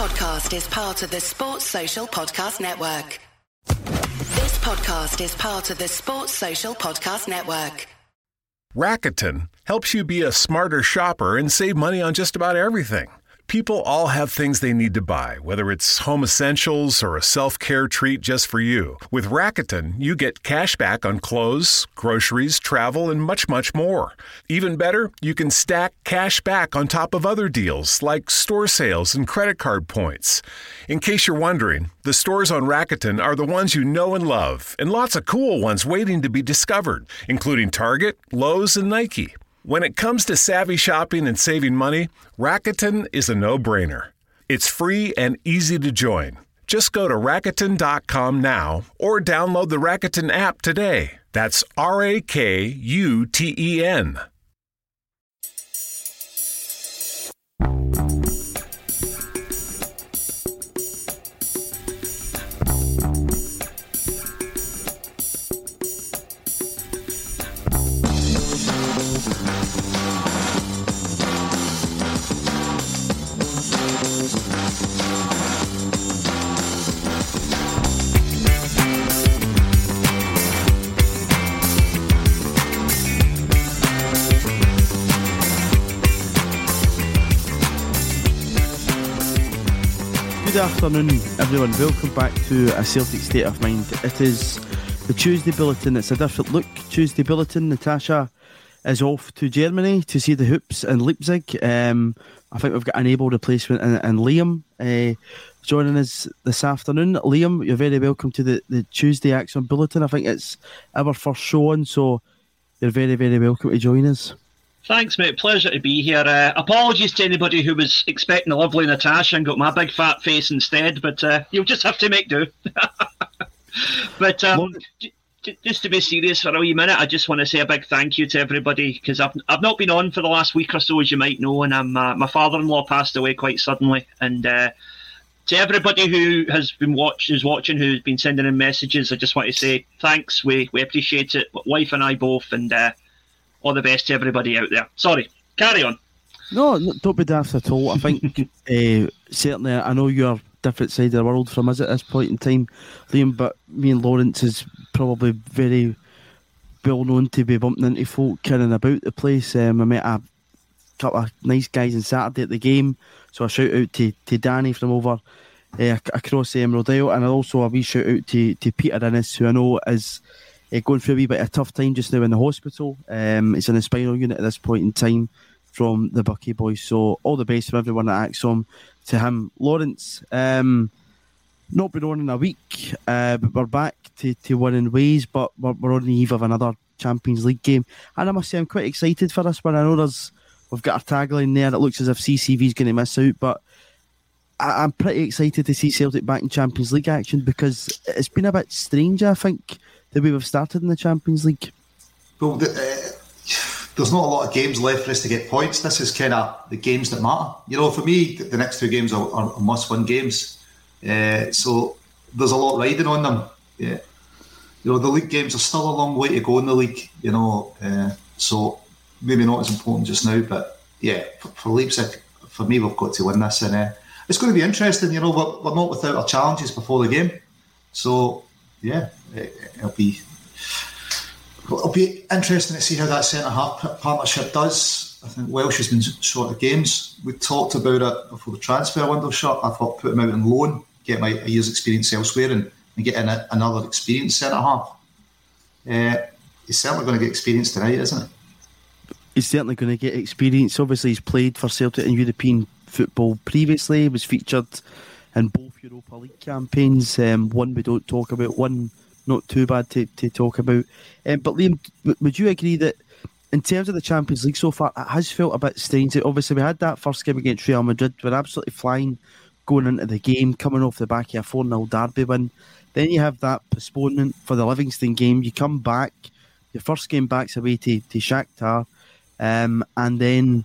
This podcast is part of the Sports Social Podcast Network. This podcast is part of the Sports Social Podcast Network. Rakuten helps you be a smarter shopper and save money on just about everything. People all have things they need to buy, whether it's home essentials or a self care treat just for you. With Rakuten, you get cash back on clothes, groceries, travel, and much, much more. Even better, you can stack cash back on top of other deals like store sales and credit card points. In case you're wondering, the stores on Rakuten are the ones you know and love, and lots of cool ones waiting to be discovered, including Target, Lowe's, and Nike. When it comes to savvy shopping and saving money, Rakuten is a no brainer. It's free and easy to join. Just go to Rakuten.com now or download the Rakuten app today. That's R A K U T E N. Good afternoon, everyone. Welcome back to a Celtic State of Mind. It is the Tuesday Bulletin. It's a different look. Tuesday Bulletin. Natasha is off to Germany to see the Hoops in Leipzig. Um, I think we've got an able replacement and, and Liam uh, joining us this afternoon. Liam, you're very welcome to the, the Tuesday Action Bulletin. I think it's our first show on, so you're very, very welcome to join us. Thanks, mate. Pleasure to be here. Uh, apologies to anybody who was expecting a lovely Natasha and got my big fat face instead, but uh, you'll just have to make do. but um, j- j- just to be serious for a wee minute, I just want to say a big thank you to everybody because I've, I've not been on for the last week or so, as you might know, and I'm, uh, my father-in-law passed away quite suddenly, and uh, to everybody who has been watch who's watching, who's been sending in messages, I just want to say thanks. We we appreciate it, wife and I both, and uh, all the best to everybody out there. Sorry, carry on. No, no, don't be daft at all. I think uh, certainly I know you're different side of the world from us at this point in time, Liam. But me and Lawrence is probably very well known to be bumping into folk in and about the place. Um, I met a couple of nice guys on Saturday at the game, so a shout out to, to Danny from over uh, across the Emerald Isle, and also a wee shout out to, to Peter Innes, who I know is uh, going through a wee bit of a tough time just now in the hospital. Um, he's in the spinal unit at this point in time from the Bucky boys. So all the best from everyone at ACSOM to him. Lawrence, um, not been on in a week, uh, but we're back to, to winning ways, but we're, we're on the eve of another Champions League game. And I must say, I'm quite excited for this one. I know there's we've got our tagline there. that looks as if CCV is going to miss out, but I'm pretty excited to see Celtic back in Champions League action because it's been a bit strange, I think, the way we've started in the Champions League. Well, the, uh, there's not a lot of games left for us to get points. This is kind of the games that matter. You know, for me, the next two games are, are must-win games. Uh, so there's a lot riding on them. Yeah. You know, the league games are still a long way to go in the league. You know, uh, so maybe not as important just now, but yeah, for, for Leipzig, for me, we've got to win this, and uh, it's going to be interesting. You know, we're, we're not without our challenges before the game, so yeah, it, it'll be it'll be interesting to see how that centre half partnership does. I think Welsh has been short of games. We talked about it before the transfer window shut. I thought put him out on loan, get my a year's experience elsewhere, and, and get in a, another experienced centre half. Uh, he's certainly going to get experience tonight, isn't he? He's certainly going to get experience. Obviously, he's played for Celtic in European football previously. He was featured in both Europa League campaigns. Um, one we don't talk about, one not too bad to, to talk about. Um, but Liam, would you agree that in terms of the Champions League so far, it has felt a bit strange? Obviously, we had that first game against Real Madrid. We're absolutely flying, going into the game, coming off the back of a 4 0 derby win. Then you have that postponement for the Livingston game. You come back, your first game back's away to, to Shakhtar, um, and then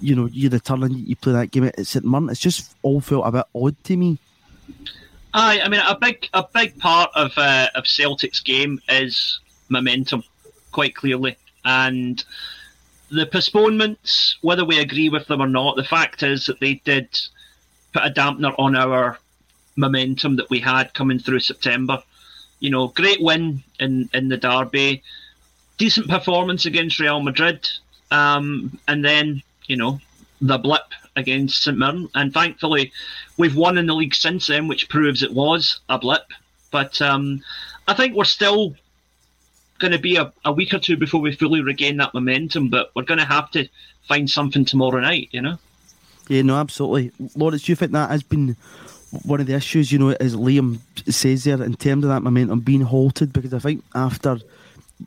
you know you return and you play that game at St Mirren. It's just all felt a bit odd to me. Aye, I mean a big a big part of uh, of Celtic's game is momentum, quite clearly, and the postponements, whether we agree with them or not, the fact is that they did put a dampener on our momentum that we had coming through September. You know, great win in in the derby, decent performance against Real Madrid, um, and then you know the blip against St Mirren, and thankfully we've won in the league since then, which proves it was a blip. But um, I think we're still going to be a, a week or two before we fully regain that momentum, but we're going to have to find something tomorrow night, you know. Yeah, no, absolutely. Lawrence, do you think that has been one of the issues, you know, as Liam says there, in terms of that momentum being halted? Because I think after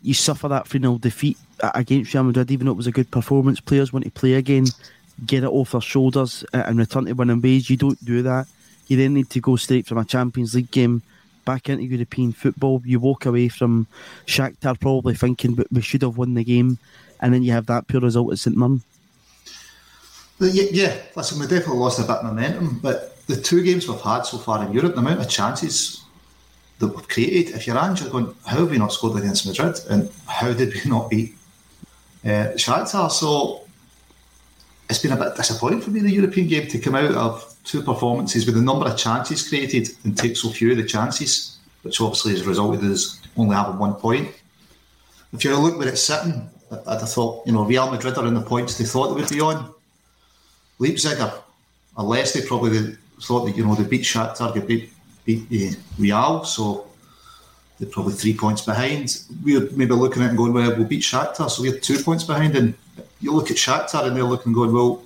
you suffer that 3 0 defeat against Real Madrid, even though it was a good performance, players want to play again, get it off their shoulders, uh, and return to winning ways. You don't do that. You then need to go straight from a Champions League game back into European football. You walk away from Shakhtar probably thinking, we should have won the game, and then you have that poor result at St Mirren. Yeah, listen, we definitely lost a bit of momentum, but the two games we've had so far in Europe, the amount of chances that we've created, if you're Ange, you're going, how have we not scored against Madrid? And how did we not beat uh, Shakhtar? So it's been a bit disappointing for me, the European game, to come out of two performances with the number of chances created and take so few of the chances, which obviously has resulted in us only having one point. If you look where it's sitting, I'd have thought, you know, Real Madrid are in the points they thought they would be on. Leipzig are, unless they probably thought that, you know, they beat Shakhtar, they beat, beat uh, Real, so they're probably three points behind. We're maybe looking at it and going, well, we'll beat Shakhtar, so we're two points behind. And you look at Shakhtar and they're looking going, well,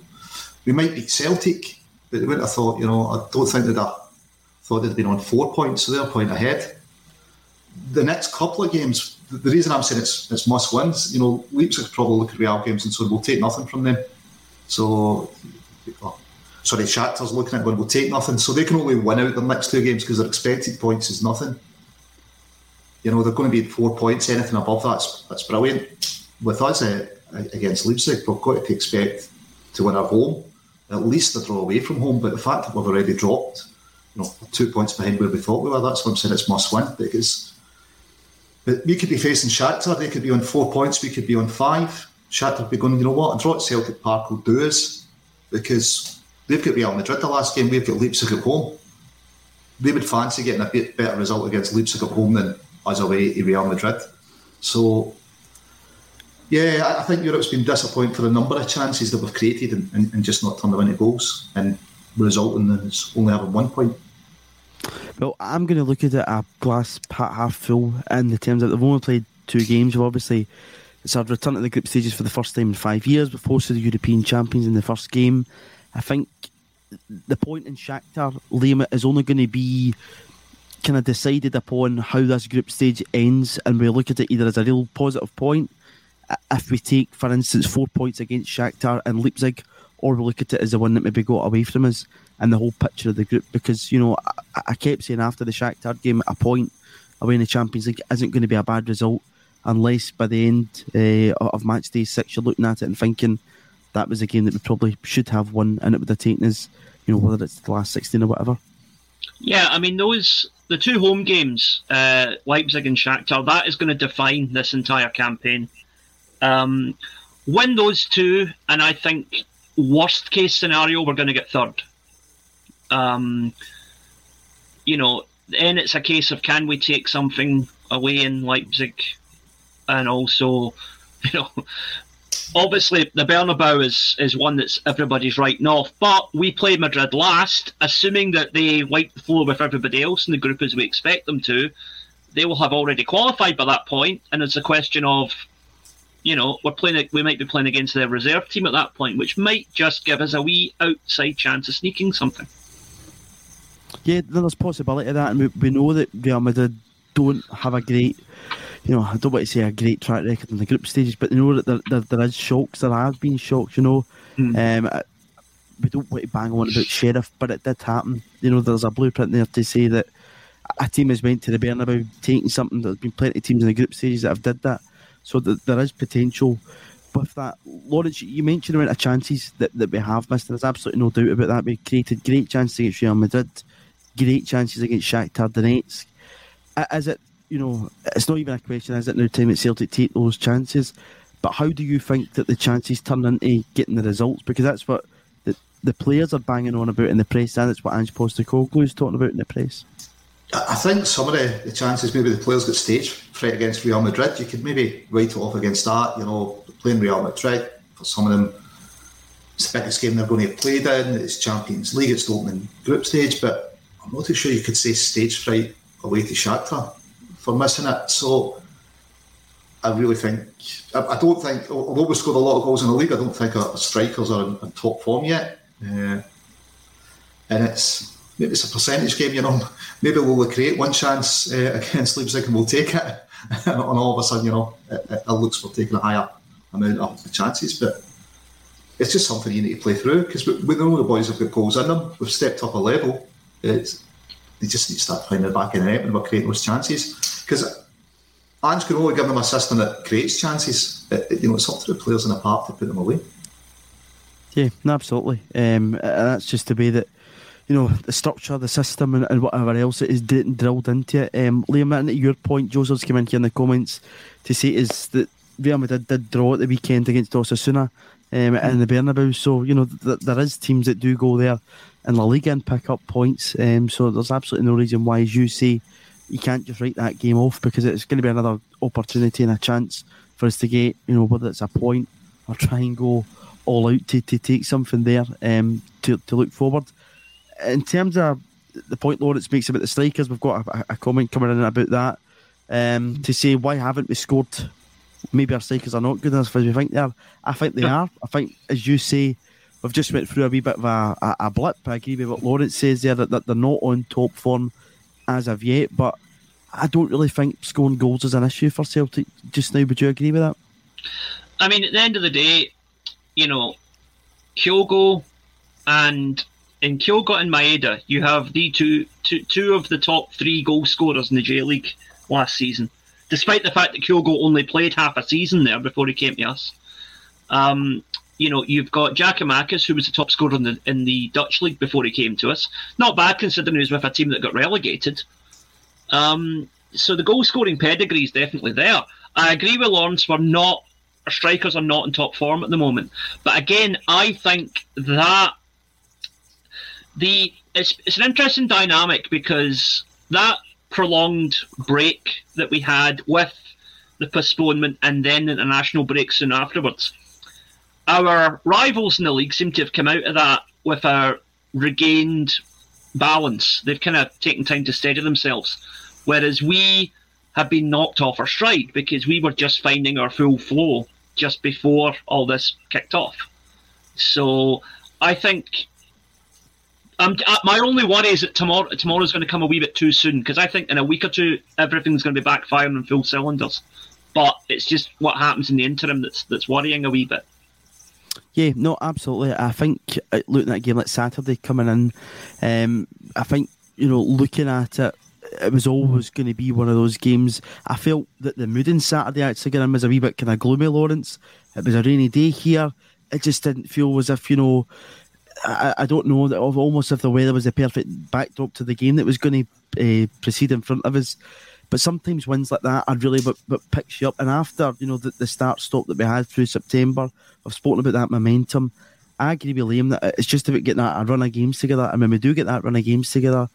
we might beat Celtic, but they wouldn't have thought, you know, I don't think they'd have thought they'd been on four points, so they're a point ahead. The next couple of games, the reason I'm saying it's it's must wins, you know, Leipzig probably look at Real games and so we'll take nothing from them. So, oh, sorry, Shakhtar's looking at going, we'll take nothing. So they can only win out the next two games because their expected points is nothing. You know, they're going to be four points, anything above that's that's brilliant. With us uh, against Leipzig, we've got to expect to win at home at least a draw away from home. But the fact that we've already dropped, you know, two points behind where we thought we were, that's what I'm saying it's must win because we could be facing Shakhtar, they could be on four points, we could be on five. Shakhtar would be going, you know what, a draw at Celtic Park will do us because they've got Real Madrid the last game, we've got Leipzig at home. They would fancy getting a bit better result against Leipzig at home than us away to Real Madrid. So yeah, I think Europe's been disappointed for the number of chances that we've created and, and, and just not turned them into goals, and resulting in us only having one point. Well, I'm going to look at it a glass half full in the terms that they've only played two games. We've obviously, it's a return to the group stages for the first time in five years. We've hosted the European champions in the first game. I think the point in Shakhtar, Liam, is only going to be kind of decided upon how this group stage ends, and we look at it either as a real positive point if we take, for instance, four points against Shakhtar and Leipzig, or we look at it as the one that maybe got away from us and the whole picture of the group. Because, you know, I, I kept saying after the Shakhtar game, a point away in the Champions League isn't going to be a bad result unless by the end uh, of match day six you're looking at it and thinking that was a game that we probably should have won and it would have taken us, you know, whether it's the last 16 or whatever. Yeah, I mean, those the two home games, uh, Leipzig and Shakhtar, that is going to define this entire campaign. Um, win those two, and I think worst case scenario, we're going to get third. Um, you know, then it's a case of can we take something away in Leipzig, and also, you know, obviously the Bernabeu is is one that's everybody's writing off. But we play Madrid last, assuming that they wipe the floor with everybody else in the group as we expect them to. They will have already qualified by that point, and it's a question of you know, we're playing. We might be playing against their reserve team at that point, which might just give us a wee outside chance of sneaking something. Yeah, there's possibility of that, and we, we know that Real Madrid don't have a great, you know, I don't want to say a great track record in the group stages, but you know that there, there, there is shocks. There have been shocks, you know. Mm. Um, we don't want to bang on about Sheriff, but it did happen. You know, there's a blueprint there to say that a team has went to the Bernabeu taking something. There's been plenty of teams in the group stages that have did that, so that there is potential with that. Lawrence, you mentioned the amount of chances that, that we have missed. There's absolutely no doubt about that. We created great chances against Real Madrid, great chances against Shakhtar Donetsk. Is it, you know, it's not even a question, is it now time at Celtic take those chances? But how do you think that the chances turn into getting the results? Because that's what the, the players are banging on about in the press, and it's what Ange Postecoglou is talking about in the press. I think some of the, the chances maybe the players got stage fright against Real Madrid. You could maybe write it off against that. You know, playing Real Madrid for some of them, it's the biggest game they're going to have played in. It's Champions League. It's the opening group stage, but I'm not too sure you could say stage fright away to Shakhtar for missing it. So I really think I, I, don't think although we scored a lot of goals in the league, I don't think our strikers are in, in top form yet. Uh, and it's maybe it's a percentage game, you know. Maybe we'll create one chance uh, against Leipzig and we'll take it, and all of a sudden, you know, it, it looks for taking a higher amount of chances. But it's just something you need to play through because we, we know the boys have got goals in them. We've stepped up a level. It's, they just need to start playing the back in the net when we're creating those chances because Ange can only give them a system that creates chances. It, you know, it's up to the players in the park to put them away. Yeah, no, absolutely. Um, that's just the way that you know the structure, the system, and, and whatever else it is drilled into it. Um, Liam, at your point, Joseph's come in here in the comments to say is that Real Madrid did draw at the weekend against Osasuna um, in the Bernabeu. So you know th- there is teams that do go there in La Liga and pick up points. Um, so there's absolutely no reason why, as you say, you can't just write that game off because it's going to be another opportunity and a chance for us to get, you know, whether it's a point or try and go all out to, to take something there um, to, to look forward. In terms of the point Lawrence makes about the strikers, we've got a, a comment coming in about that um, to say why haven't we scored? Maybe our strikers are not good enough as we think they are. I think they are. I think, as you say, we've just went through a wee bit of a, a, a blip. I agree with what Lawrence says there that, that they're not on top form as of yet, but I don't really think scoring goals is an issue for Celtic just now. Would you agree with that? I mean, at the end of the day, you know, Kyogo and in Kyogo and Maeda, you have the two, two, two of the top three goal scorers in the J League last season, despite the fact that Kyogo only played half a season there before he came to us. Um, you know, you've got Giakoumakis, who was the top scorer in the in the Dutch league before he came to us. Not bad considering he was with a team that got relegated. Um, so the goal scoring pedigree is definitely there. I agree with Lawrence. We're not our strikers are not in top form at the moment. But again, I think that the it's it's an interesting dynamic because that prolonged break that we had with the postponement and then the international break soon afterwards our rivals in the league seem to have come out of that with a regained balance. They've kind of taken time to steady themselves, whereas we have been knocked off our stride because we were just finding our full flow just before all this kicked off. So I think um, my only worry is that tomorrow tomorrow's going to come a wee bit too soon because I think in a week or two everything's going to be backfiring on full cylinders. But it's just what happens in the interim that's that's worrying a wee bit. Yeah, no, absolutely. I think uh, looking at a game like Saturday coming in, um, I think you know looking at it, it was always going to be one of those games. I felt that the mood in Saturday actually getting was a wee bit kind of gloomy. Lawrence, it was a rainy day here. It just didn't feel as if you know. I, I don't know that almost if the weather was the perfect backdrop to the game that was going to uh, proceed in front of us. But sometimes wins like that are really what, what picks you up. And after you know the, the start stop that we had through September, I've spoken about that momentum. I agree with Liam that it's just about getting a run of games together. And when we do get that run of games together,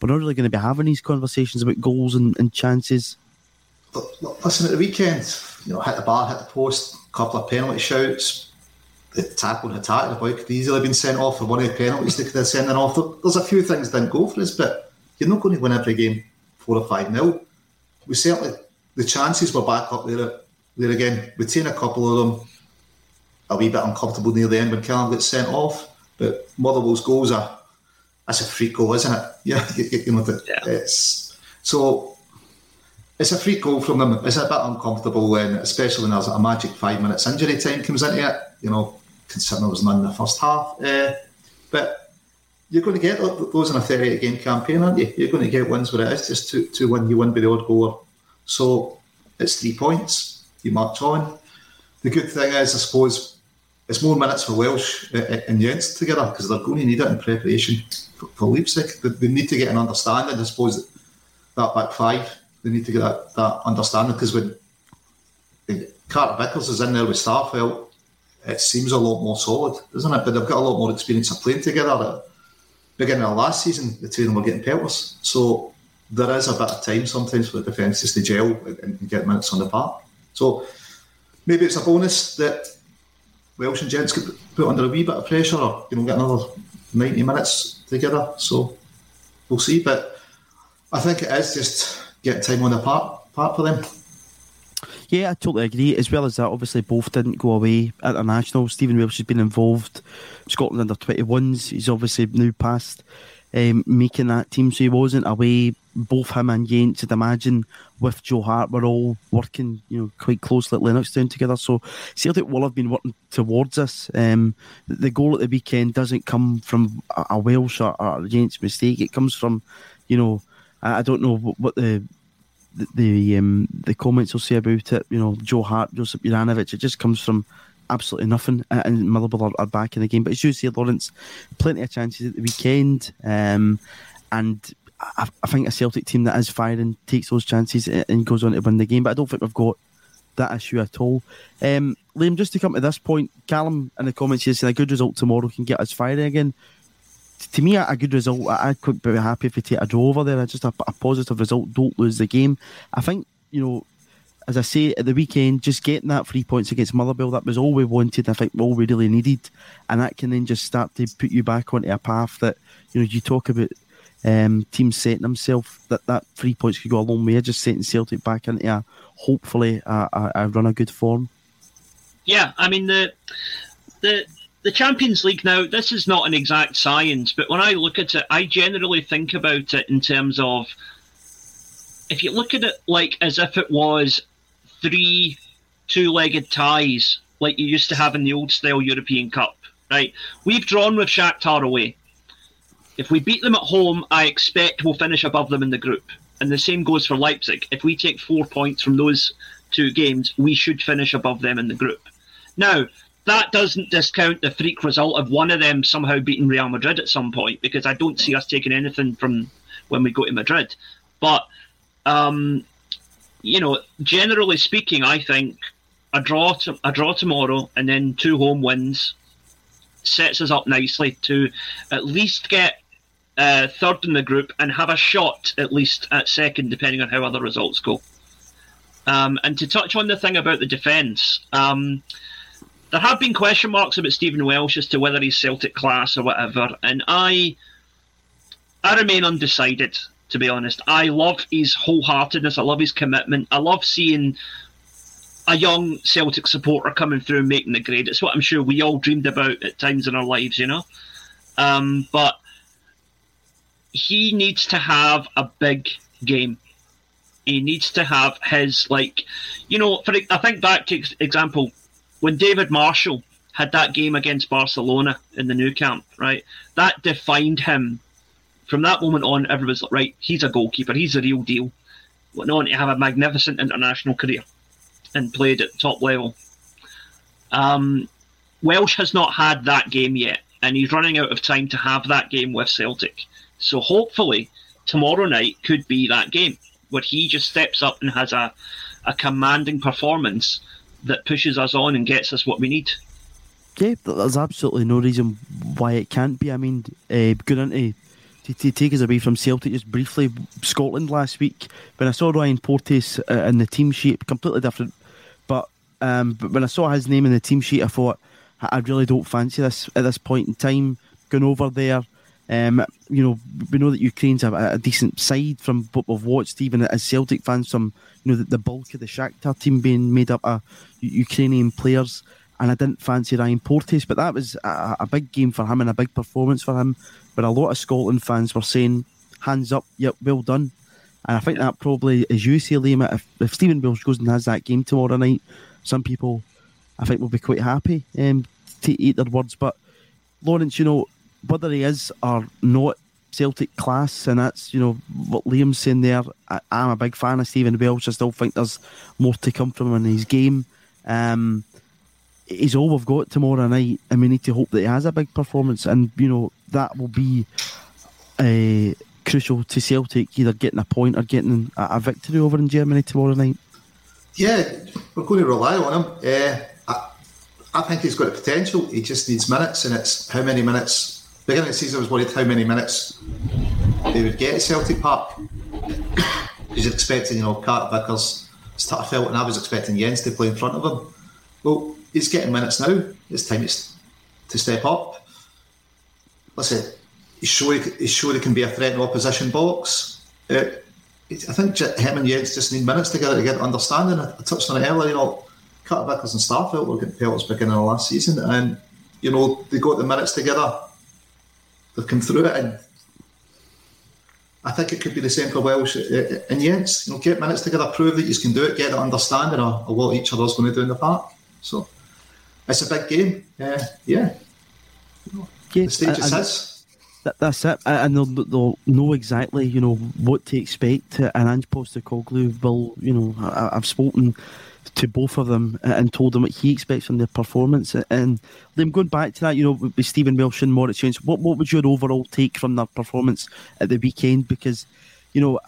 we're not really going to be having these conversations about goals and, and chances. But, listen, at the weekend, you know, hit the bar, hit the post, couple of penalty shouts. The tackle and attack, the boy could easily have been sent off for one of the penalties they could have sent off. There's a few things didn't go for us, but you're not going to win every game four or five nil we certainly the chances were back up there. There again, we'd seen a couple of them a wee bit uncomfortable near the end when Callum gets sent off. But Motherwell's goals are that's a free goal, isn't it? Yeah, you, you know, the, yeah. it's so it's a free goal from them. It's a bit uncomfortable when, especially when there's a magic five minutes injury time comes into it. You know, considering there was none in the first half. Uh, But you're going to get those in a 38 game campaign, aren't you? You're going to get ones where it is just 2 2 1, you win by the odd goal. So it's three points, you march on. The good thing is, I suppose, it's more minutes for Welsh and Jenz together because they're going to need it in preparation for Leipzig. They need to get an understanding, I suppose, that back five. They need to get that, that understanding because when Carter Vickers is in there with Starfelt, it seems a lot more solid, doesn't it? But they've got a lot more experience of playing together. At beginning of last season, the two of them were getting pelters. So there is a bit of time sometimes for the defence just to gel and, and get minutes on the park. So maybe it's a bonus that Welsh and Jenz could put under a wee bit of pressure or you know get another 90 minutes together. So we'll see. But I think it is just getting time on the park, park for them. Yeah, I totally agree. As well as that, obviously both didn't go away international. Stephen Welsh has been involved. Scotland under 21s. He's obviously now past um, making that team, so he wasn't away. Both him and Jenz, I'd imagine, with Joe Hart, were all working, you know, quite closely at Lennoxtown together. So Celtic will have been working towards us. Um, the goal at the weekend doesn't come from a, a Welsh or, or Jenz mistake. It comes from, you know, I don't know what the the the, um, the comments will say about it. You know, Joe Hart, Josip Juranovic. It just comes from absolutely nothing, and Motherwell are, are, back in the game. But as you say, Lawrence, plenty of chances at the weekend, um, and I, I, think a Celtic team that is firing takes those chances and goes on to win the game. But I don't think we've got that issue at all. Um, Liam, just to come to this point, Callum in the comments here saying a good result tomorrow can get us firing again to me, a good result. I'd quite be happy if we take a draw over there. Just a, a positive result. Don't lose the game. I think you know as I say at the weekend, just getting that three points against Motherwell, that was all we wanted. I think all we really needed, and that can then just start to put you back onto a path that you know you talk about um, teams setting themselves that that three points could go a long way. Just setting Celtic back into a hopefully a, a, a run of good form. Yeah, I mean the the the Champions League now, this is not an exact science, but when I look at it, I generally think about it in terms of if you look at it like as if it was three two legged ties like you used to have in the old style European Cup, right? We've drawn with Shakhtar away. If we beat them at home, I expect we'll finish above them in the group. And the same goes for Leipzig. If we take four points from those two games, we should finish above them in the group. Now, that doesn't discount the freak result of one of them somehow beating Real Madrid at some point, because I don't see us taking anything from when we go to Madrid. But, um, you know, generally speaking, I think a draw to, a draw tomorrow and then two home wins sets us up nicely to at least get uh, third in the group and have a shot at least at second, depending on how other results go. Um, and to touch on the thing about the defence, um, there have been question marks about Stephen Welsh as to whether he's Celtic class or whatever, and I I remain undecided. To be honest, I love his wholeheartedness. I love his commitment. I love seeing a young Celtic supporter coming through and making the grade. It's what I'm sure we all dreamed about at times in our lives, you know. Um, but he needs to have a big game. He needs to have his like, you know. For I think back to example when David Marshall had that game against Barcelona in the Nou Camp, right? That defined him. From that moment on, everyone's like, right, he's a goalkeeper, he's a real deal. Went on to have a magnificent international career and played at top level. Um, Welsh has not had that game yet, and he's running out of time to have that game with Celtic. So hopefully, tomorrow night could be that game where he just steps up and has a, a commanding performance that pushes us on and gets us what we need. Yeah, there's absolutely no reason why it can't be. I mean, uh, going into to, to, take us away from Celtic just briefly, Scotland last week when I saw Ryan Porteous uh, in the team sheet, completely different. But um, but when I saw his name in the team sheet, I thought I really don't fancy this at this point in time. Going over there, um, you know, we know that Ukraine's a, a, decent side from what we've watched, even as Celtic fans. Some, know, the, the bulk of the Shakhtar team being made up of Ukrainian players, and I didn't fancy Ryan Porteous, but that was a, a, big game for him and a big performance for him. But a lot of Scotland fans were saying, "Hands up, yep, well done." And I think that probably, as you say, Liam, if, if Stephen goes and has that game tomorrow night, some people, I think, will be quite happy um, to eat their words. But Lawrence, you know, whether he is or not Celtic class, and that's you know what Liam's saying there. I, am a big fan of Stephen Welsh. I still think there's more to come from him in his game. Um, he's all we've got tomorrow night, and we need to hope that he has a big performance. And you know that will be uh, crucial to Celtic, either getting a point or getting a, a, victory over in Germany tomorrow night. Yeah, we're going to rely on him. Uh, I, I think he's got the potential. He just needs minutes, and it's how many minutes. Beginning of the season, I was worried how many minutes they would get at Celtic Park. He's expecting, you know, Carter Vickers, Starfelt, and I was expecting Jenz to play in front of him. Well, he's getting minutes now. It's time to step up. Listen, he's sure he, he's sure he can be a threat in opposition box. Uh, I think him and Jenz just need minutes together to get understanding. I, I touched on it earlier. You know, Carter Vickers and Starfelt were getting pelts beginning of last season, and you know they got the minutes together. They've come through it, and I think it could be the same for Welsh and Jenz. You know, get minutes together, prove that you can do it, get the understanding of, of what each other's going to do in the park. So it's a big game. Uh, yeah. yeah. The stage is his. That's it, and they'll, they'll know exactly, you know, what to expect. And Ange Postecoglou will, you know, I, I've spoken to both of them and told them what he expects from their performance. And them going back to that, you know, with Stephen Welsh and Moritz Jenz, what what was your overall take from their performance at the weekend? Because, you know,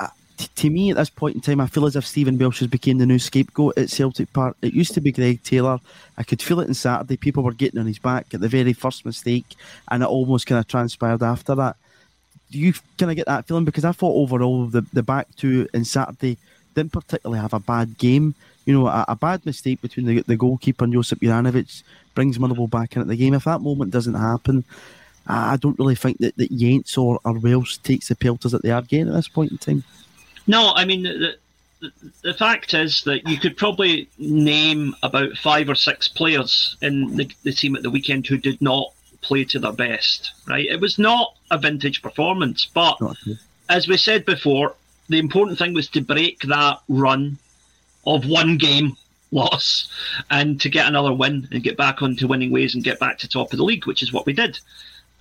to me at this point in time, I feel as if Stephen Welsh has become the new scapegoat at Celtic Park. It used to be Greg Taylor. I could feel it on Saturday. People were getting on his back at the very first mistake, and it almost kind of transpired after that. Do you kind of get that feeling? Because I thought overall the, the back two in Saturday didn't particularly have a bad game. You know, a, a bad mistake between the, the goalkeeper and Josip Juranovic brings Motherwell back into the game. If that moment doesn't happen, I don't really think that, that Jenz or, or Welsh takes the pelters that they are getting at this point in time. No, I mean the, the, the fact is that you could probably name about five or six players in the, the team at the weekend who did not play to their best. Right? It was not a vintage performance, but as we said before, the important thing was to break that run of one game loss and to get another win and get back onto winning ways and get back to top of the league, which is what we did.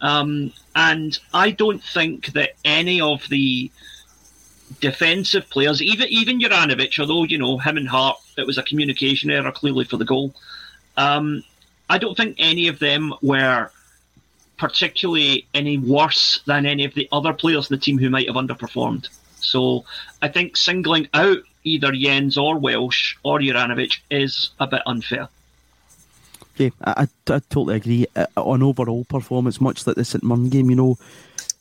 Um, and I don't think that any of the defensive players, even even Juranovic, although you know him and Hart, it was a communication error clearly for the goal. Um, I don't think any of them were particularly any worse than any of the other players in the team who might have underperformed. So I think singling out either Jenz or Welsh or Juranovic is a bit unfair. Okay, I, I, I totally agree. Uh, on overall performance, much like the St Mirren game, you know,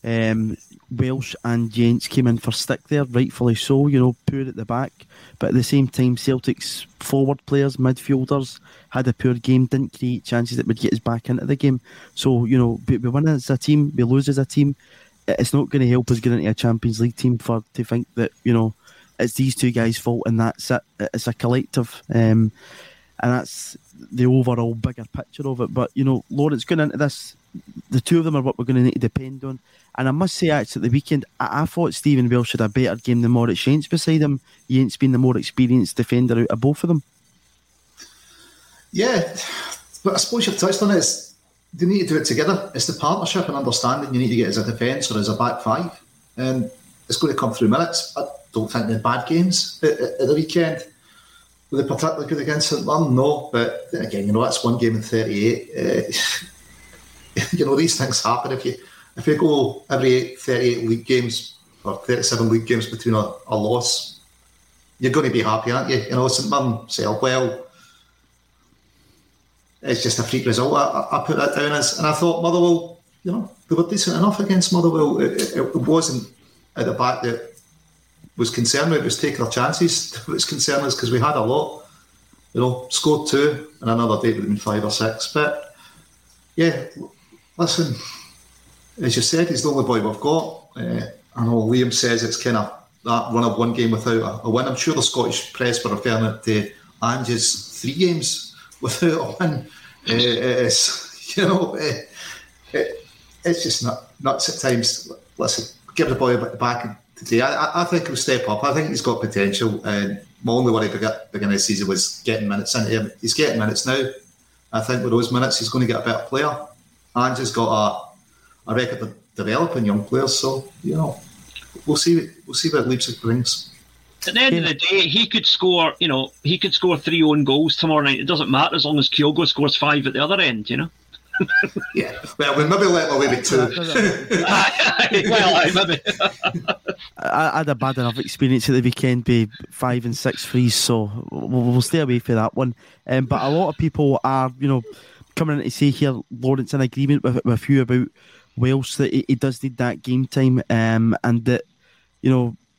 um, Welsh and Jenz came in for stick there, rightfully so, you know, poor at the back. But at the same time, Celtic's forward players, midfielders, had a poor game, didn't create chances that would get us back into the game. So, you know, we, we win as a team, we lose as a team. It's not going to help us get into a Champions League team for to think that, you know, it's these two guys' fault and that's it. It's a collective. Um, and that's the overall bigger picture of it. But, you know, Lawrence, going into this, the two of them are what we're going to need to depend on. And I must say, actually, at the weekend, I, I thought Stephen Welsh had a better game than Moritz Jenz beside him. Jenz being the more experienced defender out of both of them. Yeah, but I suppose you've touched on it. It's, they need to do it together. It's the partnership and understanding you need to get as a defence or as a back five. And it's going to come through minutes. I don't think they're bad games at, at, the weekend. Were they particularly good against St Mirren? No, but again, you know, that's one game in 38. Uh, you know, these things happen if you if you go every 38 league games or 37 league games between a, a loss, you're going to be happy, aren't you? You know, St Mirren sailed well. It's just a freak result. I, I, put that down as, and I thought Motherwell, you know, they were decent enough against Motherwell. It, it, it wasn't at the back that was concerned with. Was taking our chances. Was concerned is because we had a lot. You know, scored two, and another day would have been five or six. But yeah, listen, as you said, he's the only boy we've got. Uh, I know Liam says it's kind of that run of one game without a, a win. I'm sure the Scottish press were referring it to Ange's three games without a win. Uh, it's, you know, uh, it, it's just not nuts at times. Listen, give the boy a bit back today. I, I think he'll step up. I think he's got potential. And my only worry beginning of the season was getting minutes into him. He's getting minutes now. I think with those minutes, he's going to get a better player. Ange's got a a record of developing young players. So you know, we'll see. We'll see what Leipzig brings. At the end of the day, he could score. You know, he could score three own goals tomorrow night. It doesn't matter as long as Kyogo scores five at the other end. You know. Yeah, well, we'll maybe let away with two. well, I maybe. I had a bad enough experience at the weekend, be five and six frees, so we'll, we'll stay away for that one. Um, but a lot of people are, you know, coming in to say here, Lawrence, in agreement with, with you about Wales, that he, he does need that game time, um, and that you know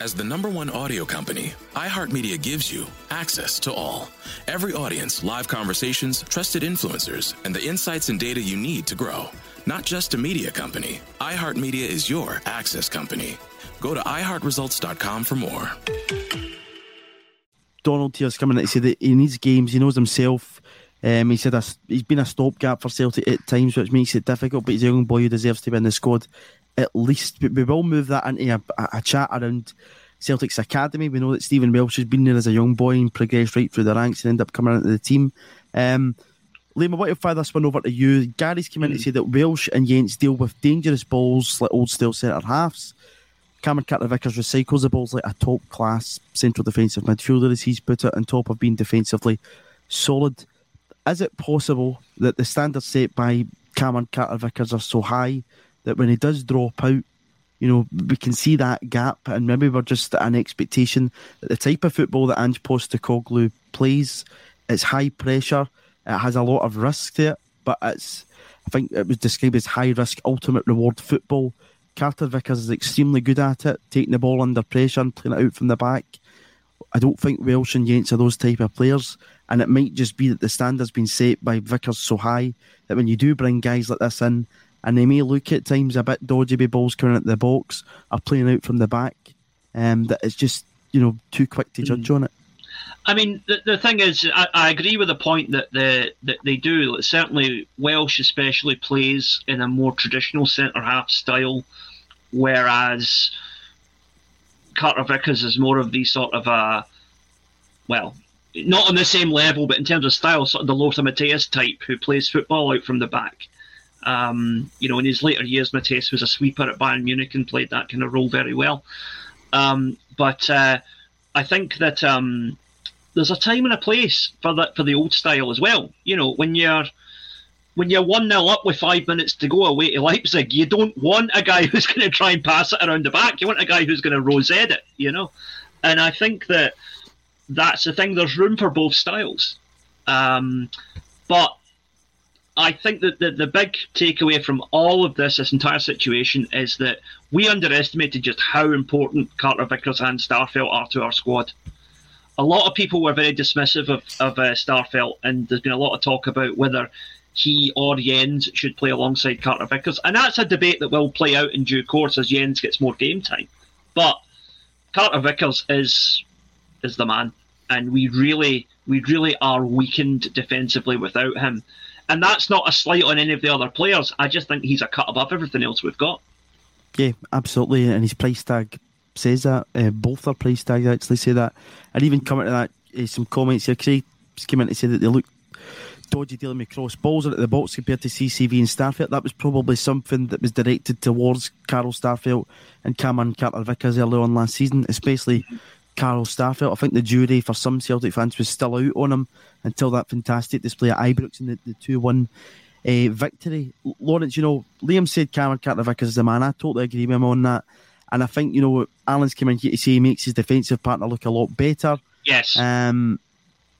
As the number one audio company, iHeartMedia gives you access to all. Every audience, live conversations, trusted influencers, and the insights and data you need to grow. Not just a media company, iHeartMedia is your access company. Go to iHeartResults.com for more. Donald here's coming in to say that he needs games, he knows himself. Um, he said he's been a stopgap for Celtic at times, which makes it difficult, but he's a young boy who deserves to be in the squad at least. We will move that into a, a, chat around Celtic's academy. We know that Stephen Welsh has been there as a young boy and progressed right through the ranks and ended up coming into the team. Um, Liam, I want to fire this one over to you. Gary's come in mm. to say that Welsh and Jenz deal with dangerous balls like old style centre halves. Cameron Carter Vickers recycles the balls like a top class central defensive midfielder, as he's put it, on top of being defensively solid. Is it possible that the standards set by Cameron Carter Vickers are so high that when he does drop out, you know, we can see that gap, and maybe we're just an expectation that the type of football that Ange Postecoglou plays, it's high pressure, it has a lot of risk to it, but it's, I think it was described as high risk, ultimate reward football. Carter Vickers is extremely good at it, taking the ball under pressure and playing it out from the back. I don't think Welsh and Jenz are those type of players, and it might just be that the standard's been set by Vickers so high that when you do bring guys like this in, and they may look at times a bit dodgy with balls coming at the box or playing out from the back. Um, that it's just you know too quick to judge mm. on it. I mean, the, the thing is, I, I, agree with the point that the that they do. Certainly, Welsh especially plays in a more traditional centre half style, whereas Carter Vickers is more of the sort of a well, not on the same level, but in terms of style, sort of the Lothar Matthäus type who plays football out from the back. Um, you know, in his later years, Matthäus was a sweeper at Bayern Munich and played that kind of role very well. Um, but uh, I think that um, there's a time and a place for that for the old style as well. You know, when you're when you're one 0 up with five minutes to go away to Leipzig, you don't want a guy who's going to try and pass it around the back. You want a guy who's going to rosette it. You know, and I think that that's the thing. There's room for both styles, um, but I think that the, the big takeaway from all of this, this entire situation, is that we underestimated just how important Carter Vickers and Starfelt are to our squad. A lot of people were very dismissive of, of uh, Starfelt, and there's been a lot of talk about whether he or Jenz should play alongside Carter Vickers. And that's a debate that will play out in due course as Jenz gets more game time. But Carter Vickers is is the man, and we really we really are weakened defensively without him. And that's not a slight on any of the other players. I just think he's a cut above everything else we've got. Yeah, absolutely. And his price tag says that. Uh, both their price tags actually say that. And even coming to that, uh, some comments here, Craig came in to say that they look dodgy dealing with cross balls into the box compared to CCV and Starfelt. That was probably something that was directed towards Carl Starfelt and Cameron Carter Vickers early on last season, especially Carl Starfelt. I think the jury for some Celtic fans was still out on him until that fantastic display at Ibrox in the, the 2 1 uh, victory. Lawrence, you know, Liam said Cameron Carter Vickers is the man. I totally agree with him on that. And I think, you know, Alan's coming here to say he makes his defensive partner look a lot better. Yes. Um,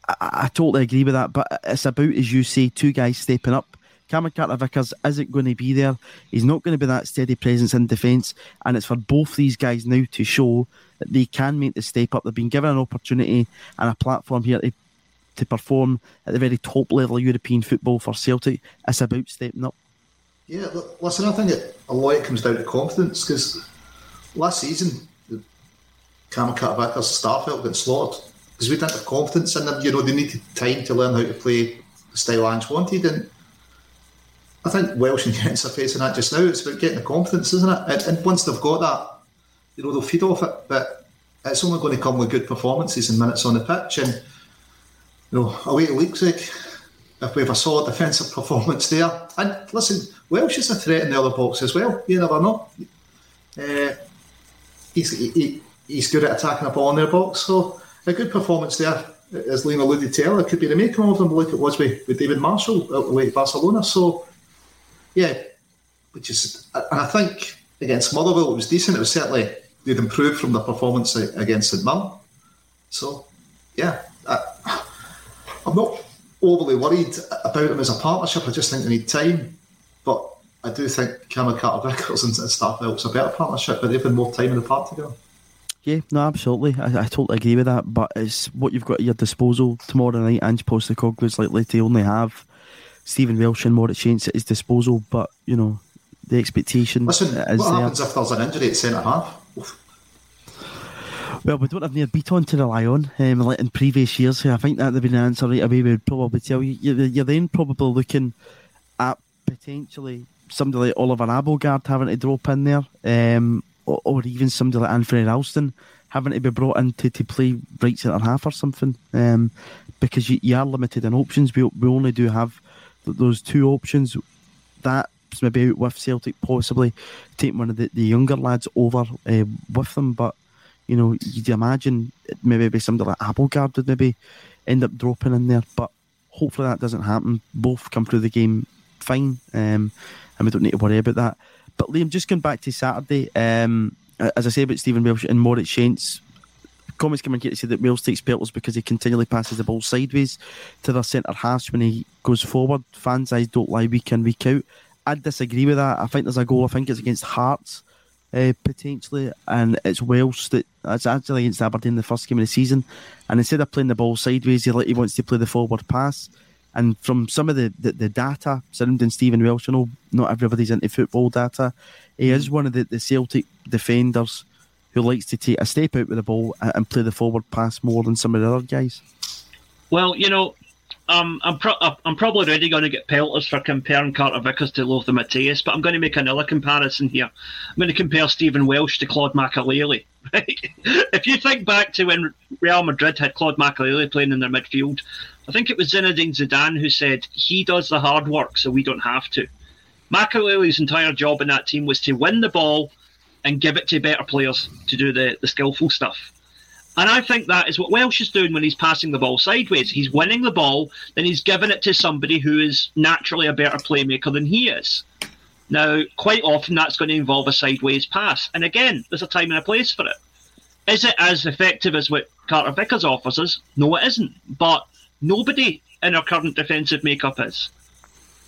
I, I, totally agree with that, but it's about, as you say, two guys stepping up. Cameron Carter Vickers isn't going to be there. He's not going to be that steady presence in defence. And it's for both these guys now to show that they can make the step up. They've been given an opportunity and a platform here to, to perform at the very top level of European football for Celtic. It's about stepping up. Yeah, listen, I think it, a lot comes down to confidence because last season, the Cameron Carter Vickers Starfelt got slaughtered because we didn't have confidence in them. You know, they needed time to learn how to play the style Ange wanted. And I think Welsh and Jenz are facing that just now. It's about getting the confidence, isn't it? And, and, once they've got that, you know, they'll feed off it. But it's only going to come with good performances and minutes on the pitch. And, you know, away to Leipzig, if we have a solid defensive performance there. And listen, Welsh is a threat in the other box as well. You never know. Uh, he's, he, he's good at attacking a ball in their box. So a good performance there, as Liam alluded to earlier, could be the making of them, like it was with, with David Marshall away at Barcelona. So, yeah, which is, and I think against Motherwell it was decent. It was certainly they'd improved from the performance against St Mirren. So, yeah, I, I'm not overly worried about them as a partnership. I just think they need time. But I do think Cameron Carter Vickers and Starfelt's a better partnership, but they've been more time in the park together. Yeah, no, absolutely. I, I, totally agree with that. But it's what you've got at your disposal tomorrow night. Ange Postecoglou is likely to only have Stephen Welsh and Moritz Jenz at his disposal. But, you know, the expectation Listen, is what there. happens if there's an injury at centre half? Well, we don't have Nir Bitton to rely on. Um, like in previous years, I think that would be an answer right away. We would probably tell you. You're, you're then probably looking at potentially somebody like Oliver Abildgaard having to drop in there. Um, or, or even somebody like Anthony Ralston having to be brought in to, to play right centre half or something um, because you, you, are limited in options. We, we only do have those two options. That's maybe with Celtic, possibly take one of the, the younger lads over uh, with them. But, you know, you'd imagine maybe somebody like Abildgaard would maybe end up dropping in there. But hopefully that doesn't happen. Both come through the game fine um, and we don't need to worry about that. But Liam, just going back to Saturday, um, as I say about Stephen Welsh and Moritz Jenz, comments coming here to say that Wales takes penalties because he continually passes the ball sideways to their centre halves when he goes forward. Fans' eyes don't lie week in, week out. I disagree with that. I think there's a goal, I think it's against Hearts. Uh, potentially, and it's Welsh that it's actually against Aberdeen the first game of the season. And instead of playing the ball sideways, he, he wants to play the forward pass. And from some of the, the, the data surrounding Stephen Welsh, you know not everybody's into football data. He is one of the, the Celtic defenders who likes to take a step out with the ball and play the forward pass more than some of the other guys. Well, you know, um, I'm pro- I'm probably already going to get pelters for comparing Carter Vickers to Lothar Matthäus, but I'm going to make another comparison here. I'm going to compare Stephen Welsh to Claude Makélélé. Right? if you think back to when Real Madrid had Claude Makélélé playing in their midfield, I think it was Zinedine Zidane who said he does the hard work, so we don't have to. Makélélé's entire job in that team was to win the ball and give it to better players to do the, the skillful stuff. And I think that is what Welsh is doing when he's passing the ball sideways. He's winning the ball, then he's giving it to somebody who is naturally a better playmaker than he is. Now, quite often that's going to involve a sideways pass. And again, there's a time and a place for it. Is it as effective as what Carter Vickers offers us? No, it isn't. But nobody in our current defensive makeup is.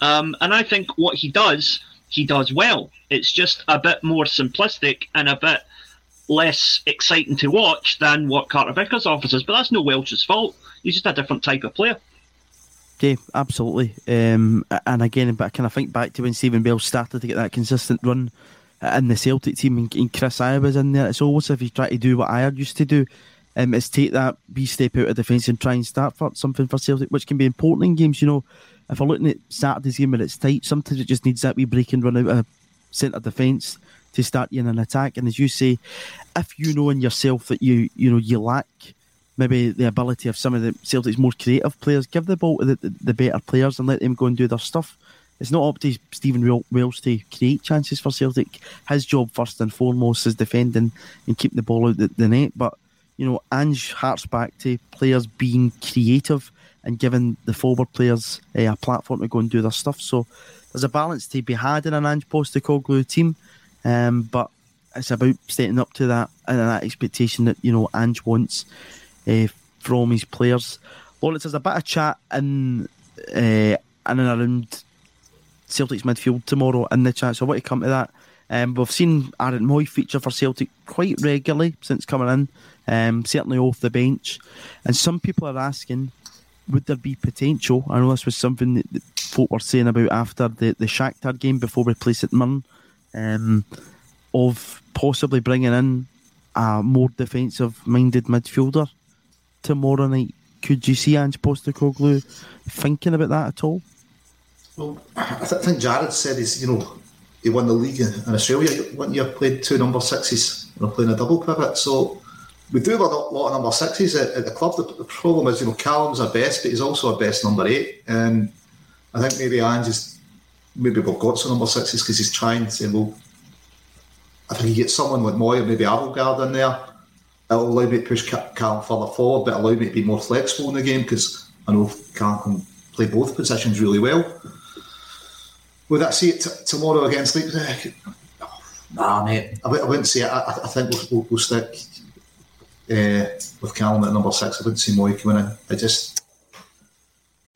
Um, and I think what he does, he does well. It's just a bit more simplistic and a bit less exciting to watch than what Carter Vickers offers us. But that's no Welsh's fault. He's just a different type of player. Yeah, absolutely. Um, and again, but I kind of think back to when Stephen Bell started to get that consistent run in the Celtic team and, Chris Ajer was in there. It's almost if he's trying to do what Ajer used to do, um, is take that wee step out of defence and try and start for something for Celtic, which can be important in games. You know, if we're looking at Saturday's game and it's tight, sometimes it just needs that wee break and run out of centre defence to start you in an attack. And as you say, if you know in yourself that you you know you lack maybe the ability of some of the Celtic's more creative players. Give the ball to the, the, the better players and let them go and do their stuff. It's not up to Stephen Welsh to create chances for Celtic. His job first and foremost is defending and keeping the ball out the, the net. But you know, Ange harks back to players being creative and giving the forward players uh, a platform to go and do their stuff. So there's a balance to be had in an Ange Postecoglou team, um, but it's about stepping up to that and that expectation that you know Ange wants uh, from his players. Lawrence, there's a bit of chat in uh, in and around Celtic's midfield tomorrow in the chat, so I want to come to that. Um, we've seen Aaron Mooy feature for Celtic quite regularly since coming in, um, certainly off the bench. And some people are asking, would there be potential? I know this was something that, folk were saying about after the, the Shakhtar game before we place at Murn, um, of possibly bringing in a more defensive minded midfielder tomorrow night. Could you see Ange Postecoglou thinking about that at all? Well, I, th- think Jared said he's, you know, he won the league in Australia one year, played two number sixes, and playing a double pivot. So we do have a lot of number sixes at, at the club. The, the, problem is, you know, Callum's our best, but he's also our best number eight. And I think maybe Ange is, maybe we've got some number sixes because he's trying to say, well, if he gets someone like Mooy or maybe Abildgaard in there, it'll allow me to push Callum further forward, but allow me to be more flexible in the game because I know Callum can play both positions really well. Would I see it t- tomorrow against Leeds? Nah, mate. I, w- I wouldn't say it. I, I think we'll, we'll, we'll stick uh, with Callum at number six. I wouldn't see Mooy coming in. I just.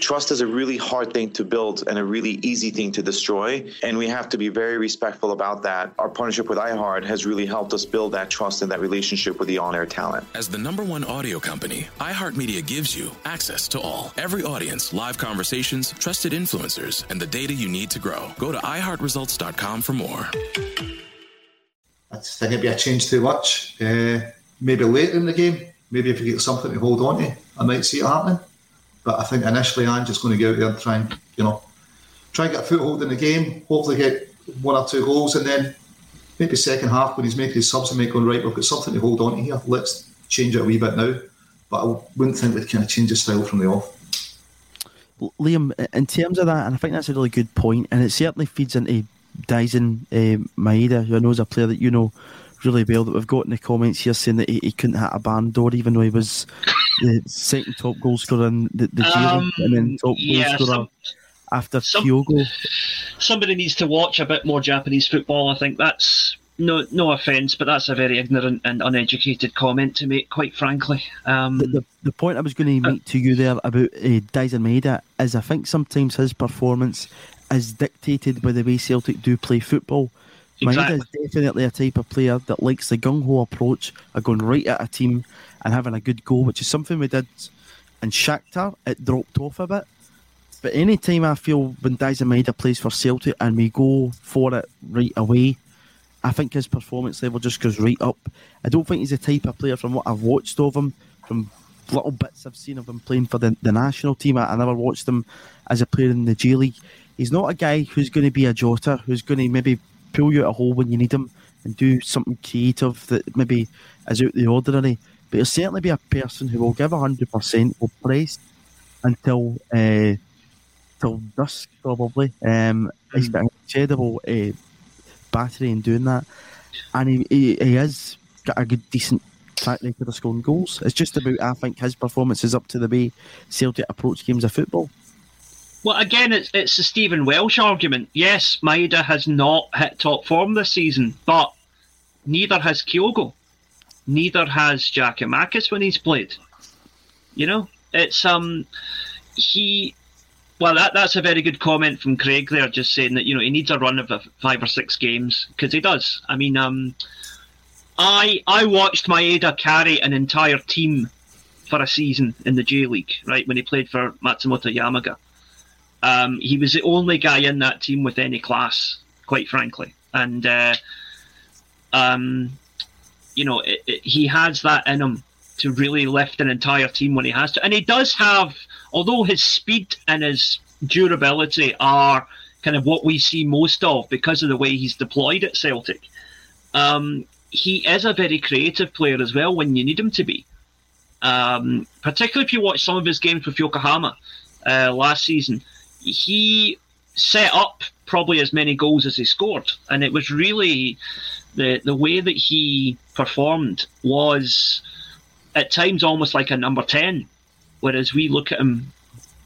Trust is a really hard thing to build and a really easy thing to destroy. And we have to be very respectful about that. Our partnership with iHeart has really helped us build that trust and that relationship with the on air talent. As the number one audio company, iHeartMedia gives you access to all. Every audience, live conversations, trusted influencers, and the data you need to grow. Go to iHeartResults.com for more. I think it'd be a change too much. Uh, maybe later in the game, maybe if you get something to hold on to, I might see it happening. But I think initially I'm just going to go out there and try and, you know, try and get a foothold in the game, hopefully get one or two goals, and then maybe second half when he's making his subs and make going, right, we've got something to hold on to here. Let's change it a wee bit now. But I wouldn't think we'd kind of change the style from the off. Liam, in terms of that, and I think that's a really good point, and it certainly feeds into Daizen uh, Maeda, who I know is a player that you know really well, that we've got in the comments here saying that he, he couldn't hit a barn door even though he was the second top goal scorer in the, the um, and then top yeah, goal scorer some, after some, Kyogo. Somebody needs to watch a bit more Japanese football. I think that's no no offence, but that's a very ignorant and uneducated comment to make, quite frankly. Um, the, the, the, point I was going to make to you there about uh, Daizen Maeda is I think sometimes his performance is dictated by the way Celtic do play football. Exactly. Maeda is definitely a type of player that likes the gung ho approach of going right at a team and having a good goal, which is something we did in Shakhtar. It dropped off a bit. But any time I feel when Daizen Maeda plays for Celtic and we go for it right away, I think his performance level just goes right up. I don't think he's the type of player from what I've watched of him, from little bits I've seen of him playing for the, the national team. I, I never watched him as a player in the J League. He's not a guy who's going to be a Jota, who's going to maybe pull you out a hole when you need him and do something creative that maybe is out the ordinary. But he'll certainly be a person who will give 100%, will press until uh, till dusk, probably. Um. He's got an incredible uh, battery in doing that. And he, he, he has got a good, decent track record of scoring goals. It's just about, I think, his performance is up to the way Celtic approach games of football. Well, again, it's it's the Stephen Welsh argument. Yes, Maeda has not hit top form this season, but neither has Kyogo, neither has Giakoumakis when he's played. You know, it's um, he Well, that, that's a very good comment from Craig there, just saying that you know he needs a run of five or six games because he does. I mean, um, I I watched Maeda carry an entire team for a season in the J League, right when he played for Matsumoto Yamaga. Um, he was the only guy in that team with any class, quite frankly, and uh, um, you know it, it, he has that in him to really lift an entire team when he has to. And he does have, although his speed and his durability are kind of what we see most of because of the way he's deployed at Celtic, um, he is a very creative player as well when you need him to be. Um, particularly if you watch some of his games with Yokohama uh, last season, he set up probably as many goals as he scored, and it was really the the way that he performed was at times almost like a number 10, whereas we look at him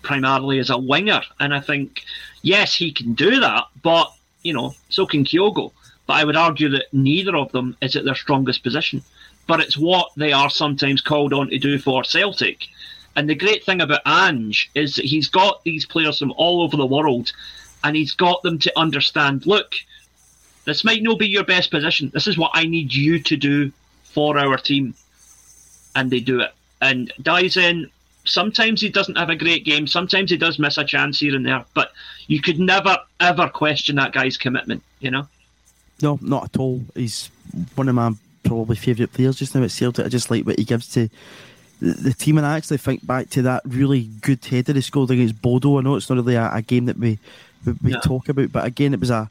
primarily as a winger. And I think, yes, he can do that, but, you know, so can Kyogo. But I would argue that neither of them is at their strongest position. But it's what they are sometimes called on to do for Celtic. And the great thing about Ange is that he's got these players from all over the world and he's got them to understand look, this might not be your best position. This is what I need you to do for our team and they do it. And Daizen, sometimes he doesn't have a great game, sometimes he does miss a chance here and there, but you could never, ever question that guy's commitment, you know? No, not at all. He's one of my probably favourite players just now at Celtic. I just like what he gives to the team, and I actually think back to that really good header he scored against Bodo. I know it's not really a, a game that we we, we talk about, but again, it was a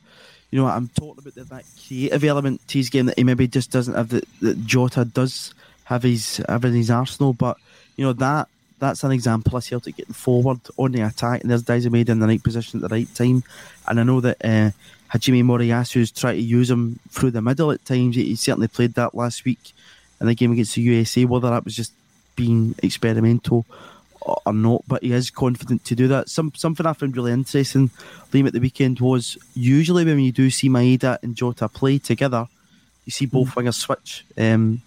you know I'm talking about the, that creative element to his game that he maybe just doesn't have that, that Jota does have his have in his arsenal. But you know that that's an example of Celtic getting forward on the attack, and there's Daizen in the right position at the right time. And I know that uh, Hajime Moriyasu's tried to use him through the middle at times. He, he certainly played that last week in the game against the USA. Whether that was just being experimental or not, but he is confident to do that. Some something I found really interesting, Liam, at the weekend was usually when you do see Maeda and Jota play together, you see both mm. wingers switch. Um,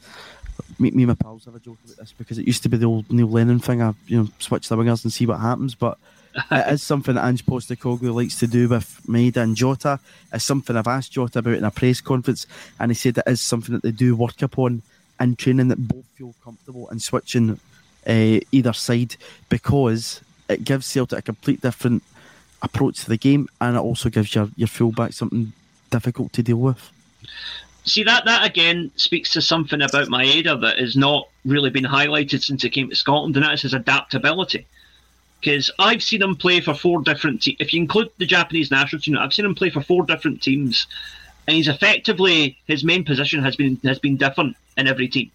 me, me and my pals have a joke about this because it used to be the old Neil Lennon thing. I you know switch the wingers and see what happens, but it is something that Ange Postecoglou likes to do with Maeda and Jota. It's something I've asked Jota about in a press conference, and he said that is something that they do work upon in training that both feel comfortable in switching uh, either side because it gives Celtic a complete different approach to the game, and it also gives your your fullback something difficult to deal with see that that again speaks to something about Maeda that has not really been highlighted since he came to Scotland, and that is his adaptability. Because I've seen him play for four different teams. If you include the Japanese national team, I've seen him play for four different teams, and he's effectively his main position has been has been different in every team.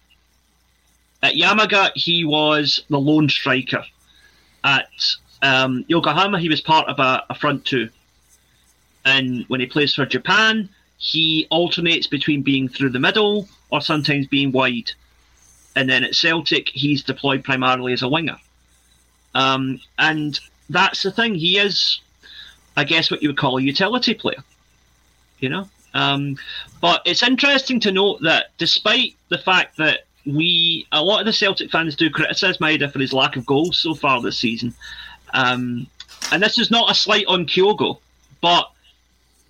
At Yamaga, he was the lone striker. At um, Yokohama, he was part of a, a front two. And when he plays for Japan, he alternates between being through the middle or sometimes being wide. And then at Celtic, he's deployed primarily as a winger. Um, and that's the thing. He is, I guess, what you would call a utility player. You know? Um, but it's interesting to note that despite the fact that we, a lot of the Celtic fans do criticise Maeda for his lack of goals so far this season. Um, and this is not a slight on Kyogo, but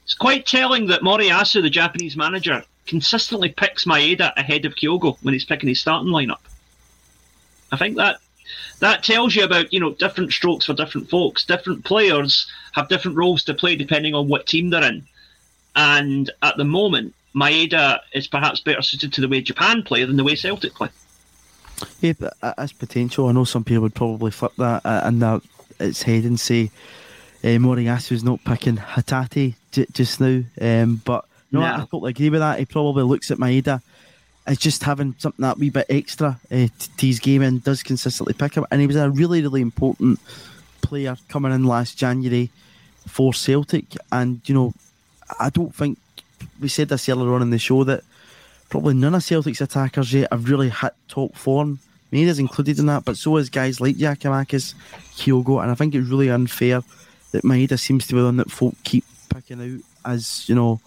it's quite telling that Moriyasu, the Japanese manager, consistently picks Maeda ahead of Kyogo when he's picking his starting lineup. I think that that tells you about you know different strokes for different folks. Different players have different roles to play depending on what team they're in. And at the moment, Maeda is perhaps better suited to the way Japan play than the way Celtic play. Yeah, but as potential. I know some people would probably flip that uh, and that its head and say uh, Moriyasu's not picking Hatate j- just now. Um, but no, no, I totally agree with that. He probably looks at Maeda as just having something that wee bit extra uh, to his game and does consistently pick him. And he was a really, really important player coming in last January for Celtic. And, you know, I don't think we said this earlier on in the show that probably none of Celtic's attackers yet have really hit top form. Maeda's included in that, but so is guys like Giakoumakis, Kyogo, and I think it's really unfair that Maeda seems to be the one that folk keep picking out as you know,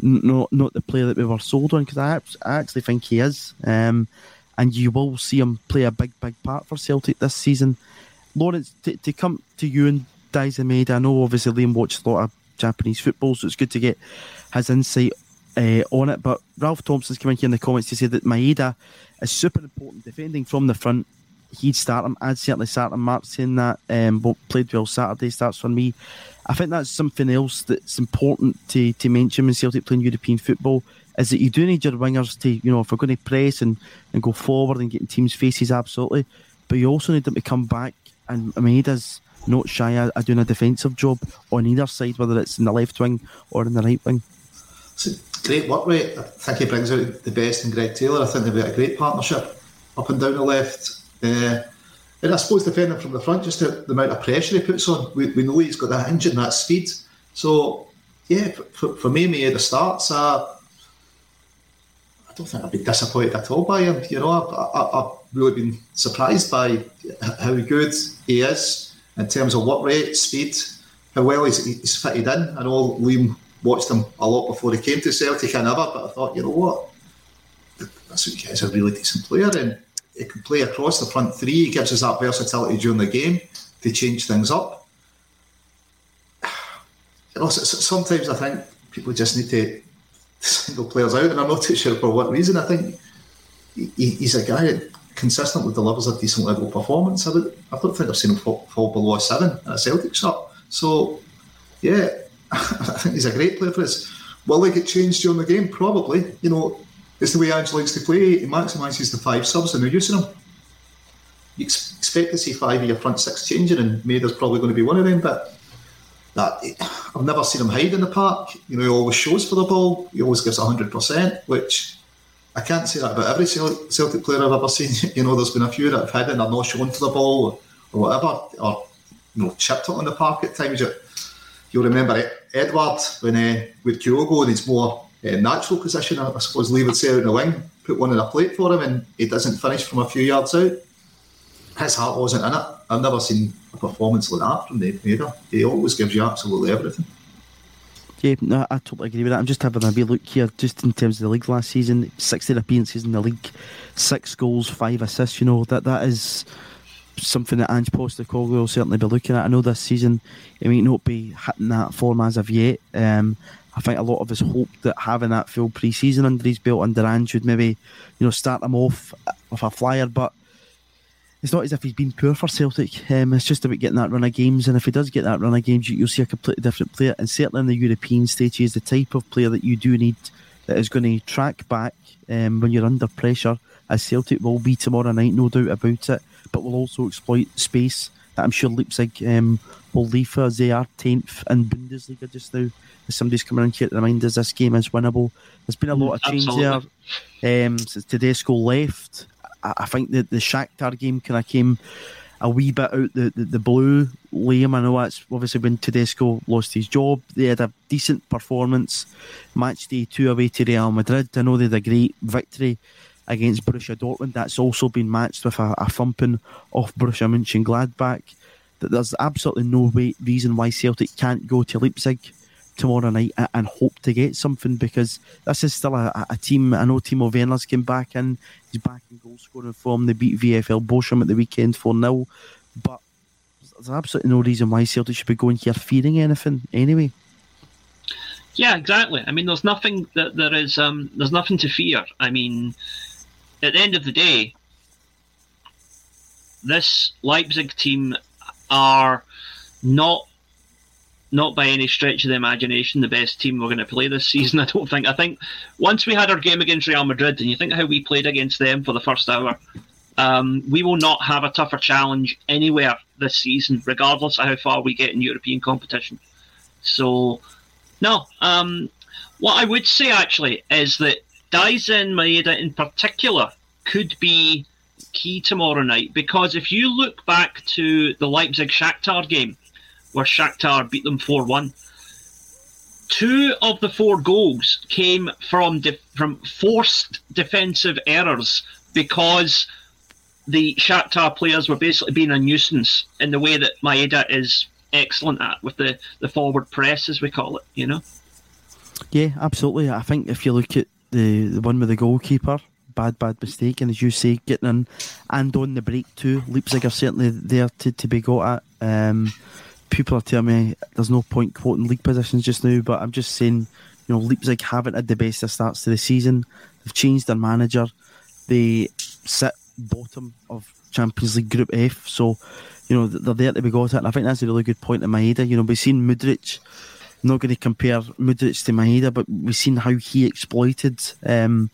not not the player that we were sold on because I, I actually think he is, um, and you will see him play a big big part for Celtic this season. Lawrence, to, to come to you and Daizen Maeda. I know obviously Liam watched a lot of Japanese football, so it's good to get his insight uh, on it. But Ralph Thompson's coming here in the comments to say that Maeda is super important defending from the front. He'd start him. I'd certainly start him. Mark saying that um, but played well Saturday starts for me. I think that's something else that's important to, to mention when Celtic playing European football is that you do need your wingers to, you know, if we're going to press and, and go forward and get in teams' faces, absolutely. But you also need them to come back. And Maeda's not shy of doing a defensive job on either side, whether it's in the left wing or in the right wing. It's a great work rate. I think he brings out the best in Greg Taylor. I think they've got a great partnership up and down the left. Uh, and I suppose defending from the front, just the, the, amount of pressure he puts on. We, we know he's got that engine, that speed. So, yeah, for, for me, me at the starts, uh, I don't think I'd be disappointed at all by him. You know, I've, I've really been surprised by how good he is in terms of work rate, speed, how well he's, he's fitted in. I know Liam watched him a lot before he came to Celtic and ever, but I thought, you know what, this guy's a really decent player and he can play across the front three. He gives us that versatility during the game to change things up. Sometimes I think people just need to single players out, and I'm not too sure for what reason. I think he's a guy that consistently delivers a decent level of performance. I, would, I don't think I've seen him fall, fall below a seven at a Celtic shot. So, yeah, I think he's a great player for us. Will they get changed during the game? Probably. You know, it's the way Ange likes to play. He maximises the five subs and they're using them. You ex- expect to see five of your front six changing, and Maeda's probably going to be one of them. But that I've never seen him hide in the park. You know, he always shows for the ball. He always gives hundred percent, which I can't say that about every Celtic player I've ever seen. You know, there's been a few that have had it and are not shown to the ball or, whatever, or you know, chipped it on the park at times. You'll remember Edward when uh, with Kyogo and he's more uh, natural position, I suppose Lee would say out in the wing, put one in a plate for him and he doesn't finish from a few yards out. His heart wasn't in it. I've never seen a performance like that from Dave either. He always gives you absolutely everything. Yeah, no, I totally agree with that. I'm just having a wee look here, just in terms of the league last season. 16 appearances in the league, six goals, five assists. You know that that is something that Ange Postecoglou will certainly be looking at. I know this season he might not be hitting that form as of yet. Um, I think a lot of us hoped that having that full pre-season under his belt under Ange would maybe, you know, start him off with a flyer. But it's not as if he's been poor for Celtic. Um, it's just about getting that run of games, and if he does get that run of games, you, will see a completely different player. And certainly in the European stage, he is the type of player that you do need that is going to track back um, when you're under pressure, as Celtic will be tomorrow night, no doubt about it. But will also exploit space that I'm sure Leipzig um, will leave for. They are tenth in Bundesliga just now somebody's coming in here to remind us this game is winnable. There's been a lot of change Absolutely. there um, since Tedesco left. I, I think that the Shakhtar game kind of came a wee bit out the, the, the, blue. Liam, I know that's obviously when Tedesco lost his job. They had a decent performance. Match day two away to Real Madrid. I know they had a great victory against Borussia Dortmund. That's also been matched with a, a thumping off Borussia Mönchengladbach. That there's absolutely no way, reason why Celtic can't go to Leipzig tomorrow night and hope to get something because this is still a, a team. I know Timo Werner's came back in, he's back in goal scoring form. They beat VFL Bochum at the weekend 4 0. But there's absolutely no reason why Celtic should be going here fearing anything anyway. Yeah, exactly. I mean, there's nothing that there is. Um, there's nothing to fear. I mean, at the end of the day, this Leipzig team are not not by any stretch of the imagination the best team we're going to play this season. I don't think. I think once we had our game against Real Madrid, and you think how we played against them for the first hour, um, we will not have a tougher challenge anywhere this season, regardless of how far we get in European competition. So, no. Um, what I would say actually is that Daizen Maeda in particular could be key tomorrow night because if you look back to the Leipzig Shakhtar game where Shakhtar beat them 4 1. Two of the four goals came from de- from forced defensive errors because the Shakhtar players were basically being a nuisance in the way that Maeda is excellent at with the, the forward press, as we call it, you know? Yeah, absolutely. I think if you look at the, the one with the goalkeeper, bad, bad mistake, and as you say, getting in and on the break too, Leipzig are certainly there to, to be got at. Um, people are telling me there's no point quoting league positions just now, but I'm just saying, you know, Leipzig haven't had the best of starts to the season. They've changed their manager. They sit bottom of Champions League Group F, so you know they're there to be got at. And I think that's a really good point in Maeda. You know, we've seen Mudryk. I'm not going to compare Mudryk to Maeda, but we've seen how he exploited um,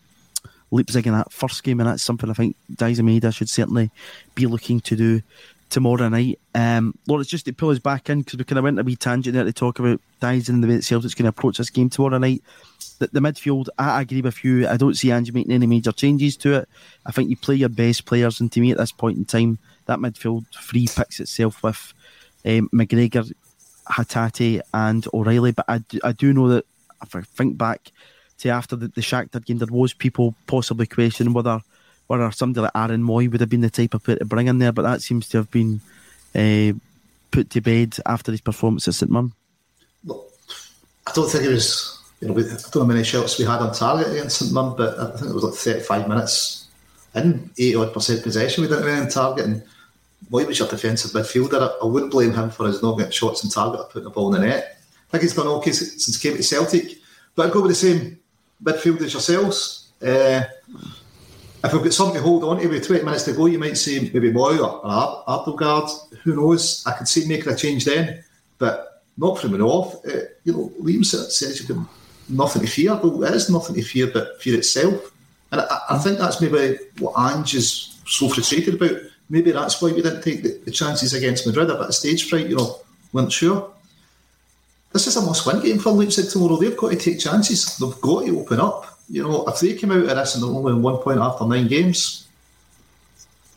Leipzig in that first game, and that's something I think Daizen Maeda should certainly be looking to do tomorrow night. Um, it's just to pull us back in because we kind of went a wee tangent there to talk about Daizen and the way that Celtic's going to approach this game tomorrow night. The, the midfield, I agree with you. I don't see Ange making any major changes to it. I think you play your best players, and to me at this point in time, that midfield three picks itself with um, McGregor, Hatate, and O'Reilly. But I do, I do know that if I think back to after the, the Shakhtar game, there was people possibly questioning whether whether somebody like Aaron Mooy would have been the type of player to bring in there, but that seems to have been uh, put to bed after his performance at St Mirren. Well, I don't think it was. You know, I don't know how many shots we had on target against St Mirren, but I think it was like 35 minutes in, 80 odd percent possession. We didn't have on target, and Mooy was your defensive midfielder. I, I wouldn't blame him for his not getting shots on target or putting the ball in the net. I think he's done okay since he came to Celtic, but I'd go with the same midfield as yourselves. Uh, if we've got something to hold on to with 20 minutes to go, you might say maybe Mooy or, or Abildgaard. Who knows? I could see making a change then, but not from an off. Uh, you know, Liam says you've got nothing to fear. Well, there is nothing to fear but fear itself. And I, I think that's maybe what Ange is so frustrated about. Maybe that's why we didn't take the, the chances against Madrid. A bit of stage fright, you know, weren't sure. This is a must-win game for Leipzig tomorrow. They've got to take chances. They've got to open up you know, if they came out of this and they're only one point after nine games,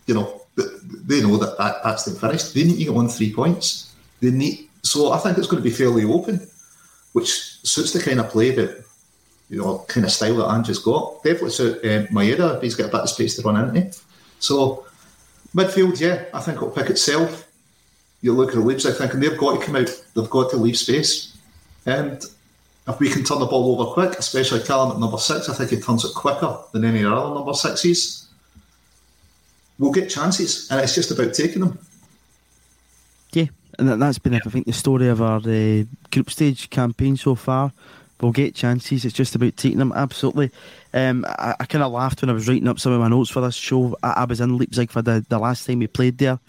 you know, they know that, that that's them finished. They need to get on three points. They need so I think it's going to be fairly open, which suits the kind of play that you know, kind of style that Ange's got. Definitely suit uh, Maeda. He's got a bit of space to run into. So midfield, yeah, I think it'll pick itself. You look at the Leeds, I think, and they've got to come out. They've got to leave space, and if we can turn the ball over quick, especially Callum at number six, I think he turns it quicker than any other number sixes. We'll get chances, and it's just about taking them. Yeah, and that's been, I think, the story of our uh, group stage campaign so far. We'll get chances. It's just about taking them. Absolutely. Um, I, I kind of laughed when I was writing up some of my notes for this show. I, I was in Leipzig for the, the last time we played there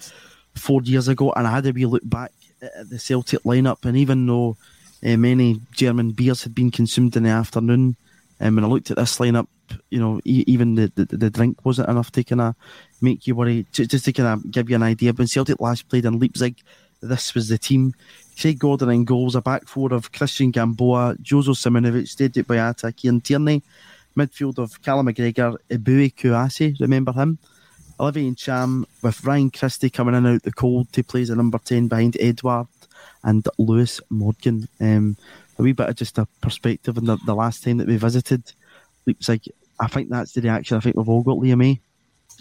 four years ago, and I had a wee look back at the Celtic lineup, and even though uh, many German beers had been consumed in the afternoon. And um, when I looked at this lineup, you know, e- even the, the, the drink wasn't enough to kind of make you worry. Just, just to kind of give you an idea, when Celtic last played in Leipzig, this was the team. Craig Gordon in goals, a back four of Christian Gamboa, Jozo Simunovic, Stade Boyata, Kieran Tierney, midfield of Callum McGregor, Eboue Kouassi, remember him? Olivier Ntcham with Ryan Christie coming in out the cold to play as a number 10 behind Edouard and Lewis Morgan. Um, a wee bit of just a perspective on the, the last time that we visited Leipzig. I think that's the reaction I think we've all got, Liam. Eh?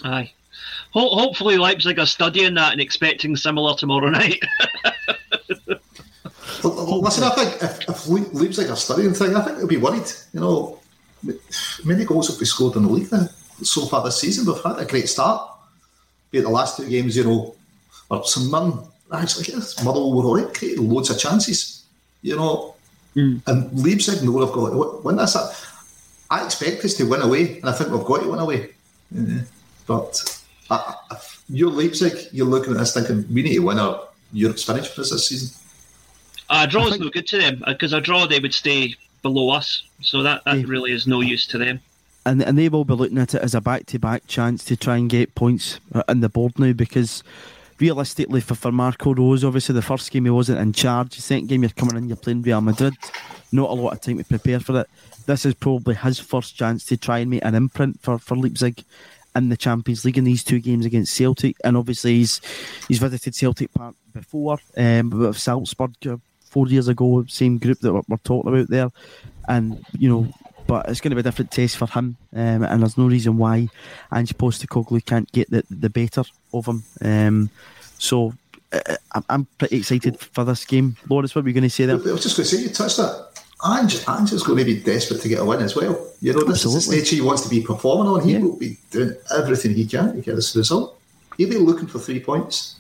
Aye. Ho- hopefully, Leipzig are studying that and expecting similar tomorrow night. Listen, I think if, if Leipzig are studying thing, I think they'll be worried. You know, many goals have been scored in the league so far this season. We've had a great start. Be it the last two games, you know, or some man actually, yes, Motherwell were already created loads of chances, you know. Mm. And Leipzig know they've got to win this. I expect us to win away, and I think we've got to win away. Yeah. But uh, if you're Leipzig, you're looking at this thinking, we need to win our Europe's finish for us this season. A draw is no good to them because a draw they would stay below us, so that, that yeah. really is no use to them. And, and they will be looking at it as a back to back chance to try and get points in the board now because realistically for, for Marco Rose, obviously the first game he wasn't in charge. The second game you're coming in, you're playing Real Madrid. Not a lot of time to prepare for it. This is probably his first chance to try and make an imprint for, for Leipzig in the Champions League in these two games against Celtic. And obviously he's he's visited Celtic Park before, um, with Salzburg uh, four years ago, same group that we're, we're talking about there. And, you know, but it's going to be a different test for him, um, and there's no reason why Ange Postecoglou can't get the, the better of him. Um, so uh, I'm pretty excited for this game. Lawrence, what were you going to say there? I was just going to say, you touched that. Ange, Ange is going to be desperate to get a win as well. You know, this Absolutely. is the stage he wants to be performing on. He yeah. will be doing everything he can to get this result. He'll be looking for three points.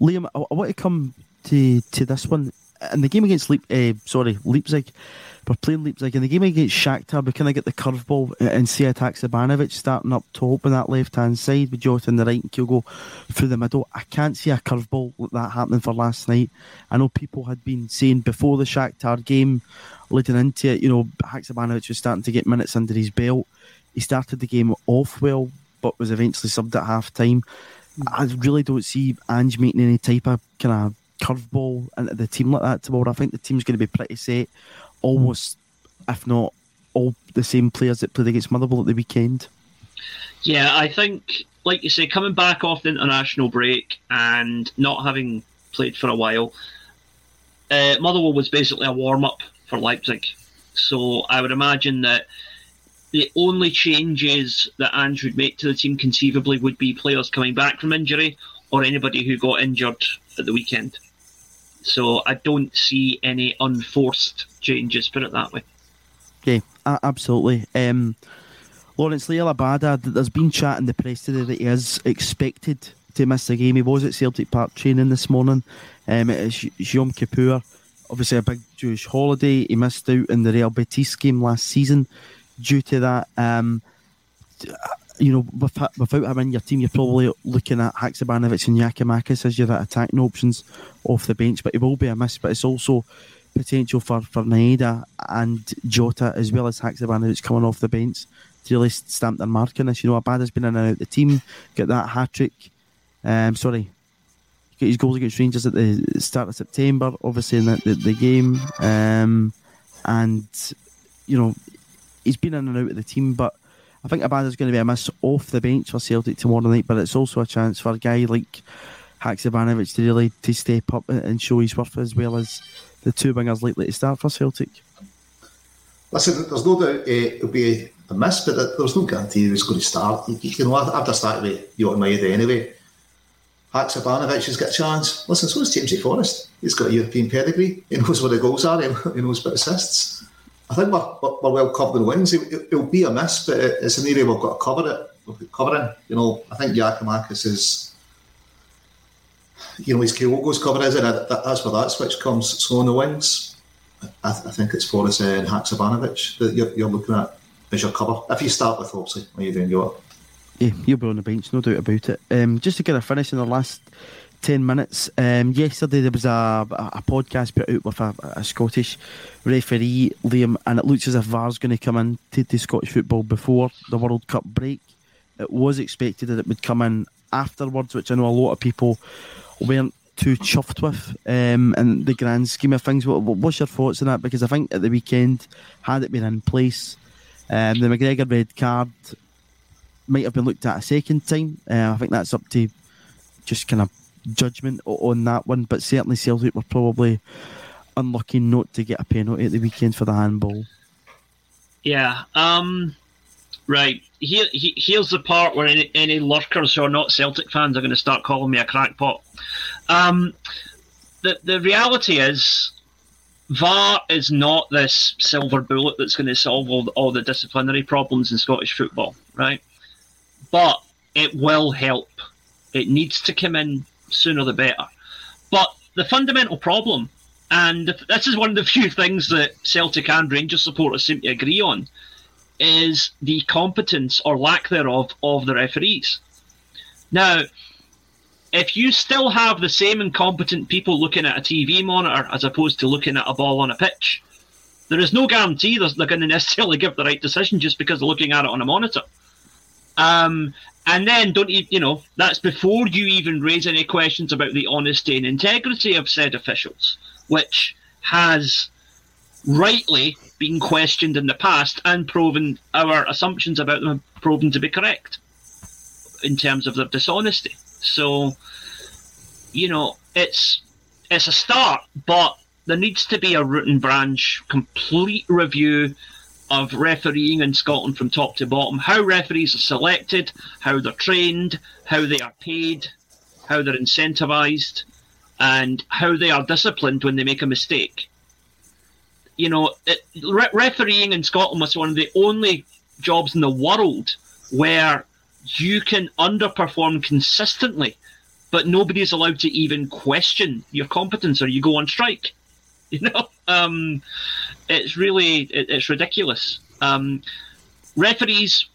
Liam, I, I want to come to to this one in the game against Leip, uh, sorry Leipzig. We're playing Leipzig in the game against Shakhtar. We kind of get the curveball uh, and see Haksabanovic starting up top on that left hand side with Jota on the right and Kyogo through the middle. I can't see a curveball like that happening for last night. I know people had been saying before the Shakhtar game, leading into it, you know, Haksabanovic was starting to get minutes under his belt. He started the game off well, but was eventually subbed at half time. I really don't see Ange making any type of kind of curveball into the team like that tomorrow. I think the team's going to be pretty set, almost, if not all the same players that played against Motherwell at the weekend. Yeah, I think, like you say, coming back off the international break and not having played for a while, uh, Motherwell was basically a warm up for Leipzig. So I would imagine that the only changes that Ange would make to the team conceivably would be players coming back from injury or anybody who got injured at the weekend. So I don't see any unforced changes, put it that way. Yeah, absolutely. Um, Lawrence Liel Abada, there's been chat in the press today that he is expected to miss the game. He was at Celtic Park training this morning. Um, it's Yom Kippur, obviously a big Jewish holiday. He missed out in the Real Betis game last season due to that. Um, you know, without, without him in your team, you're probably looking at Haksabanovic and Giakoumakis as your attacking options off the bench, but it will be a miss. But it's also potential for, for Maeda and Jota as well as Haksabanovic coming off the bench to really stamp their mark on this. You know, Abada's been in and out the team, get that hat trick. Um, sorry, get his goals against Rangers at the start of September, obviously in the, the, the game. Um, and, you know, he's been in and out of the team, but I think Abada's going to be a miss off the bench for Celtic tomorrow night, but it's also a chance for a guy like Haksabanovic to really to step up and show his worth as well as the two wingers likely to start for Celtic. Listen, there's no doubt uh, it'll be a miss, but there's no guarantee he's going to start. You, you know, after starting with Jota Maeda anyway, Haksabanovic has got a chance. Listen, so is Jamesy Forrest. He's got a European pedigree. He knows where the goals are. He knows about assists. I think we're, we're well covered in wings. It, will be a miss, but it's an area we've got to cover it. We've got covering. You know, I think Giakoumakis is, you know, his Kyogo's cover is it? That's where that switch comes. So on the wings, I, I think it's Forrest and Haksabanovic that you're, you're, looking at as your cover. If you start with, obviously, when you're doing your. Yeah, you'll be on the bench, no doubt about it. Um, just to get a finish in the last 10 minutes. Um, yesterday there was a, a podcast put out with a, a, Scottish referee, Liam, and it looks as if VAR's going to come in to, to Scottish football before the World Cup break. It was expected that it would come in afterwards, which I know a lot of people weren't too chuffed with um, in the grand scheme of things. What, what's your thoughts on that? Because I think at the weekend, had it been in place, um, the McGregor red card might have been looked at a second time. Uh, I think that's up to just kind of judgment on that one, but certainly Celtic were probably unlucky not to get a penalty at the weekend for the handball. Yeah. Um, right. Here, here's the part where any, any lurkers who are not Celtic fans are going to start calling me a crackpot. Um, the the reality is, VAR is not this silver bullet that's going to solve all, all the disciplinary problems in Scottish football, right? But it will help. It needs to come in sooner the better. But the fundamental problem, and this is one of the few things that Celtic and Rangers supporters seem to agree on, is the competence or lack thereof of the referees. Now, if you still have the same incompetent people looking at a TV monitor as opposed to looking at a ball on a pitch, there is no guarantee they're going to necessarily give the right decision just because they're looking at it on a monitor. Um, and then don't you, you know, that's before you even raise any questions about the honesty and integrity of said officials, which has rightly been questioned in the past and proven our assumptions about them have proven to be correct in terms of their dishonesty. So, you know, it's it's a start, but there needs to be a root and branch complete review of refereeing in Scotland from top to bottom. How referees are selected, how they're trained, how they are paid, how they're incentivised, and how they are disciplined when they make a mistake. You know, it, re- refereeing in Scotland was one of the only jobs in the world where you can underperform consistently but nobody's allowed to even question your competence or you go on strike. You know, um, it's really it, it's ridiculous. Um, referees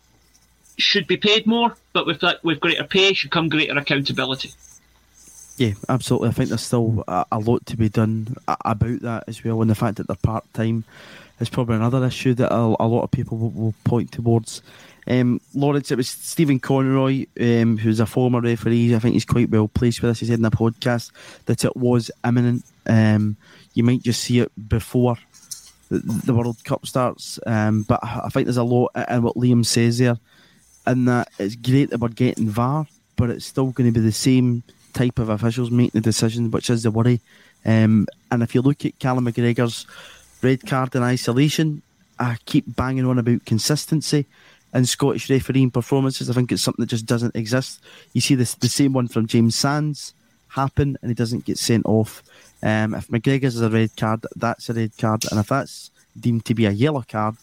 should be paid more, but with that with greater pay should come greater accountability. Yeah, absolutely. I think there's still a, a lot to be done about that as well, and the fact that they're part time is probably another issue that a, a lot of people will, will point towards. Um, Lawrence, it was Stephen Conroy, um, who's a former referee. I think he's quite well placed with us. He said in the podcast that it was imminent. Um, you might just see it before the, the World Cup starts. Um, but I think there's a lot in what Liam says there, and that it's great that we're getting VAR, but it's still going to be the same type of officials making the decision, which is the worry. Um, and if you look at Callum McGregor's red card in isolation, I keep banging on about consistency in Scottish refereeing performances. I think it's something that just doesn't exist. You see this the same one from James Sands happen, and he doesn't get sent off. Um, if McGregor's is a red card, that's a red card, and if that's deemed to be a yellow card,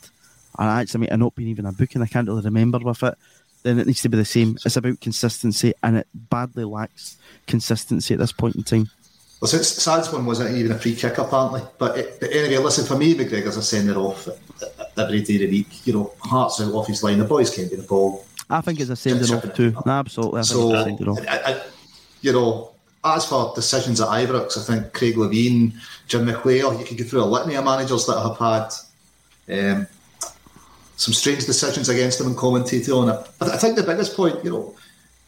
and actually might not been even a booking, I can't really remember with it. Then it needs to be the same. It's about consistency, and it badly lacks consistency at this point in time. Well, since Sands one wasn't even a free kick apparently, but, it, but anyway, listen for me, McGregor's a sender off every day of the week. You know, hearts out off his line. The boys can't be the ball. I think it's a sending off too. No, absolutely. I so, I, I, you know, as for decisions at Ibrox, I think Craig Levein, Jim McWhale, you could go through a litany of managers that have had um, some strange decisions against them and commentated on it. I, th- I, think the biggest point, you know,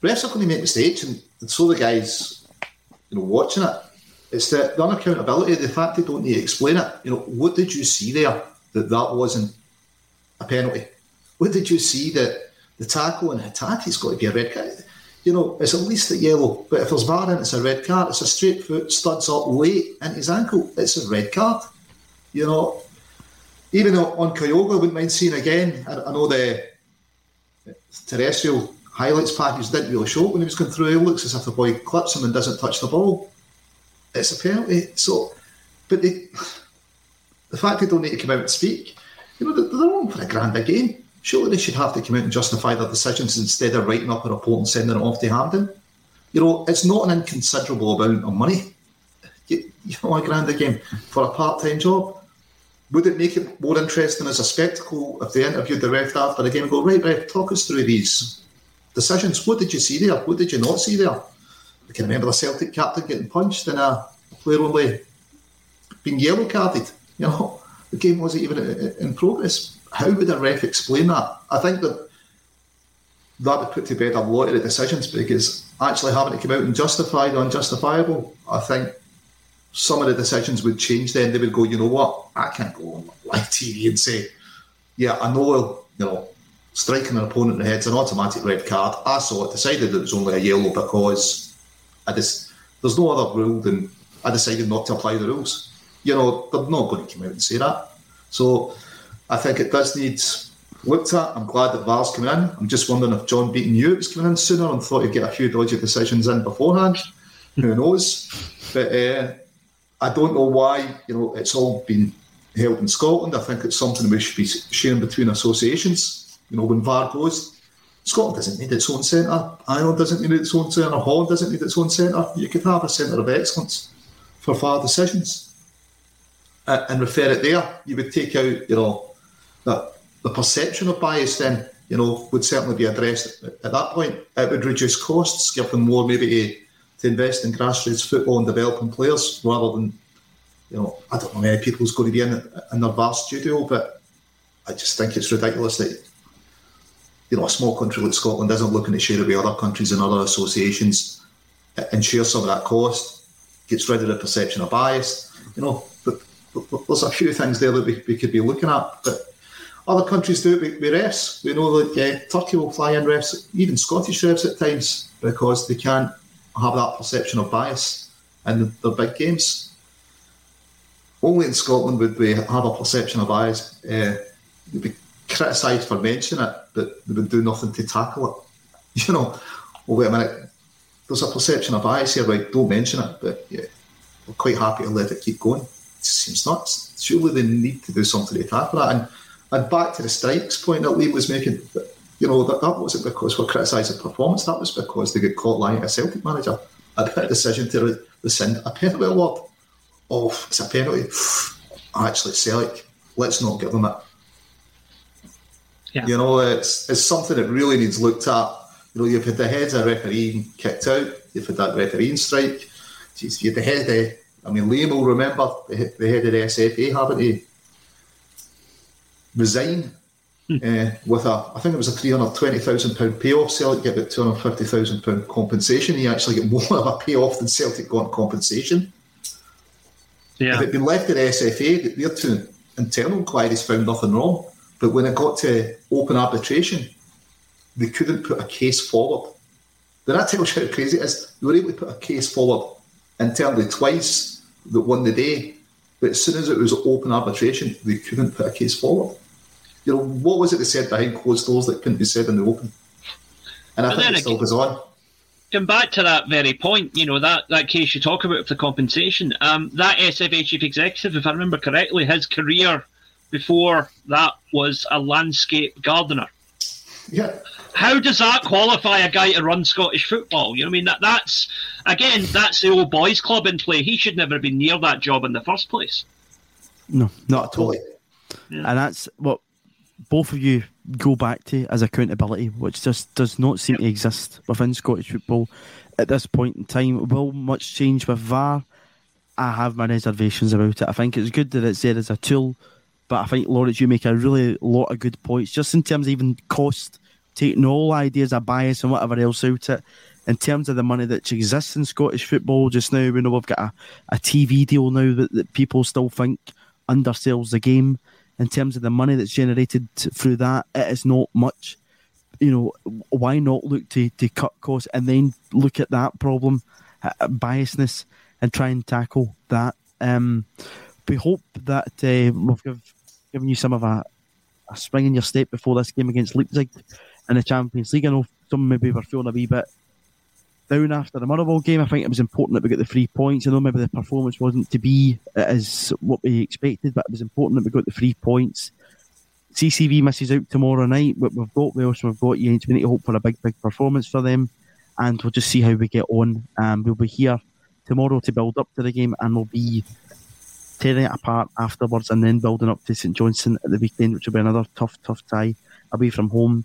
refs are going to make mistakes, and, and so the guys, you know, watching it. It's the, the unaccountability, the fact they don't need to explain it. You know, what did you see there that that wasn't a penalty? What did you see that the tackle and Hatate's got to be a red card? You know, it's at least a yellow, but if there's VAR in, it's a red card. It's a straight foot, studs up late into his ankle. It's a red card. You know, even on Kyogo, I wouldn't mind seeing again. I, I know the terrestrial highlights package didn't really show it when he was going through. It looks as if the boy clips him and doesn't touch the ball. It's a penalty. So, but they, the fact they don't need to come out and speak, you know, they're wrong for a grand again. Surely they should have to come out and justify their decisions instead of writing up a report and sending it off to Hampden. You know, it's not an inconsiderable amount of money. You, you know, a grand a game for a part-time job. Would it make it more interesting as a spectacle if they interviewed the ref after the game and go, right, ref, talk us through these decisions. What did you see there? What did you not see there? I can remember the Celtic captain getting punched and a player only being yellow carded. You know, the game wasn't even in progress. How would a ref explain that? I think that that would put to bed a lot of the decisions because actually having to come out and justify the unjustifiable, I think some of the decisions would change then. They would go, you know what, I can't go on live TV and say, yeah, I know, you know, striking an opponent in the head's an automatic red card. I saw it, decided it was only a yellow because I just, there's no other rule than I decided not to apply the rules. You know, they're not going to come out and say that. So I think it does need looked at. I'm glad that VAR's coming in. I'm just wondering if John Beaton knew it was coming in sooner and thought he'd get a few dodgy decisions in beforehand. Who knows? But uh, I don't know why, you know, it's all been held in Scotland. I think it's something we should be sharing between associations. You know, when VAR goes, Scotland doesn't need its own centre. Ireland doesn't need its own centre. Holland doesn't need its own centre. You could have a centre of excellence for VAR decisions uh, and refer it there. You would take out, you know, that the perception of bias then, you know, would certainly be addressed at that point. It would reduce costs, give them more maybe to, to invest in grassroots football and developing players rather than, you know, I don't know how many people's going to be in, in their vast studio, but I just think it's ridiculous that, you know, a small country like Scotland isn't looking to share it with other countries and other associations and share some of that cost, gets rid of the perception of bias. You know, but, but there's a few things there that we, we could be looking at, but other countries do it with, with refs. We know that uh, Turkey will fly in refs, even Scottish refs at times, because they can't have that perception of bias in the big games. Only in Scotland would we have a perception of bias. Uh, they'd be criticised for mentioning it, but they would do nothing to tackle it. You know, well, wait a minute, there's a perception of bias here, right? Don't mention it, but yeah, we're quite happy to let it keep going. It seems nuts. Surely they need to do something to tackle that. And and back to the strikes point that Liam was making, you know, that, that wasn't because we're criticising performance, that was because they got caught lying at a Celtic manager. about a decision to rescind a penalty award. Oh, it's a penalty. Actually, Celtic, let's not give them it. Yeah. You know, it's it's something that really needs looked at. You know, you've had the heads of referee kicked out. You've had that refereeing strike. Jeez, you had the head of, I mean, Liam will remember the, the head of the SFA, haven't to resign hmm. uh, with a, I think it was a £320,000 payoff. Celtic get about £250,000 compensation. He actually get more of a payoff than Celtic got compensation. Yeah. If it had been left at SFA, their two internal inquiries found nothing wrong. But when it got to open arbitration, they couldn't put a case forward. Then that tells you how crazy it is. They were able to put a case forward internally twice that won the day, but as soon as it was open arbitration, they couldn't put a case forward. You know, what was it they said behind closed doors that couldn't be said in the open? And I think it still goes on. Come back to that very point, you know, that, that case you talk about for the compensation, um, that SFA chief executive, if I remember correctly, his career before that was a landscape gardener. Yeah. How does that qualify a guy to run Scottish football? You know, what I mean that that's again that's the old boys club in play. He should never have been near that job in the first place. No, not at all. Yeah. And that's what both of you go back to as accountability, which just does not seem yep. to exist within Scottish football at this point in time. Will much change with VAR? I have my reservations about it. I think it's good that it's there as a tool but I think Lawrence, you make a really lot of good points, just in terms of even cost, taking all ideas of bias and whatever else out it. In terms of the money that exists in Scottish football just now, we know we've got a, a TV deal now that, that people still think undersells the game. In terms of the money that's generated through that, it is not much. You know, why not look to, to cut costs and then look at that problem, uh, biasness, and try and tackle that? Um, we hope that uh, we've given you some of a, a spring in your step before this game against Leipzig in the Champions League. I know some maybe were feeling a wee bit down after the Motherwell game. I think it was important that we got the three points. I know maybe the performance wasn't to be as what we expected, but it was important that we got the three points. CCV misses out tomorrow night, but we've got Wales, we've got Yanks. We need to hope for a big, big performance for them, and we'll just see how we get on. Um, we'll be here tomorrow to build up to the game, and we'll be tearing it apart afterwards and then building up to St Johnstone at the weekend, which will be another tough, tough tie away from home.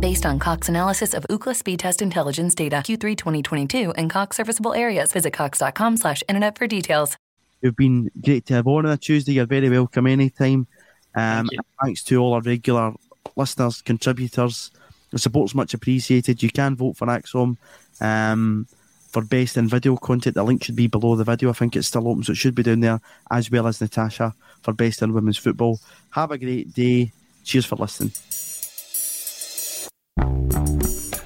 Based on Cox analysis of Ookla speed test intelligence data Q3 2022 and Cox serviceable areas, visit cox.com slash internet for details. You've been great to have on on a Tuesday. You're very welcome anytime. Um, Thank thanks to all our regular listeners, contributors. The support's much appreciated. You can vote for ACSOM. Um, for best in video content. The link should be below the video. I think it's still open, so it should be down there, as well as Natasha for best in women's football. Have a great day. Cheers for listening. Música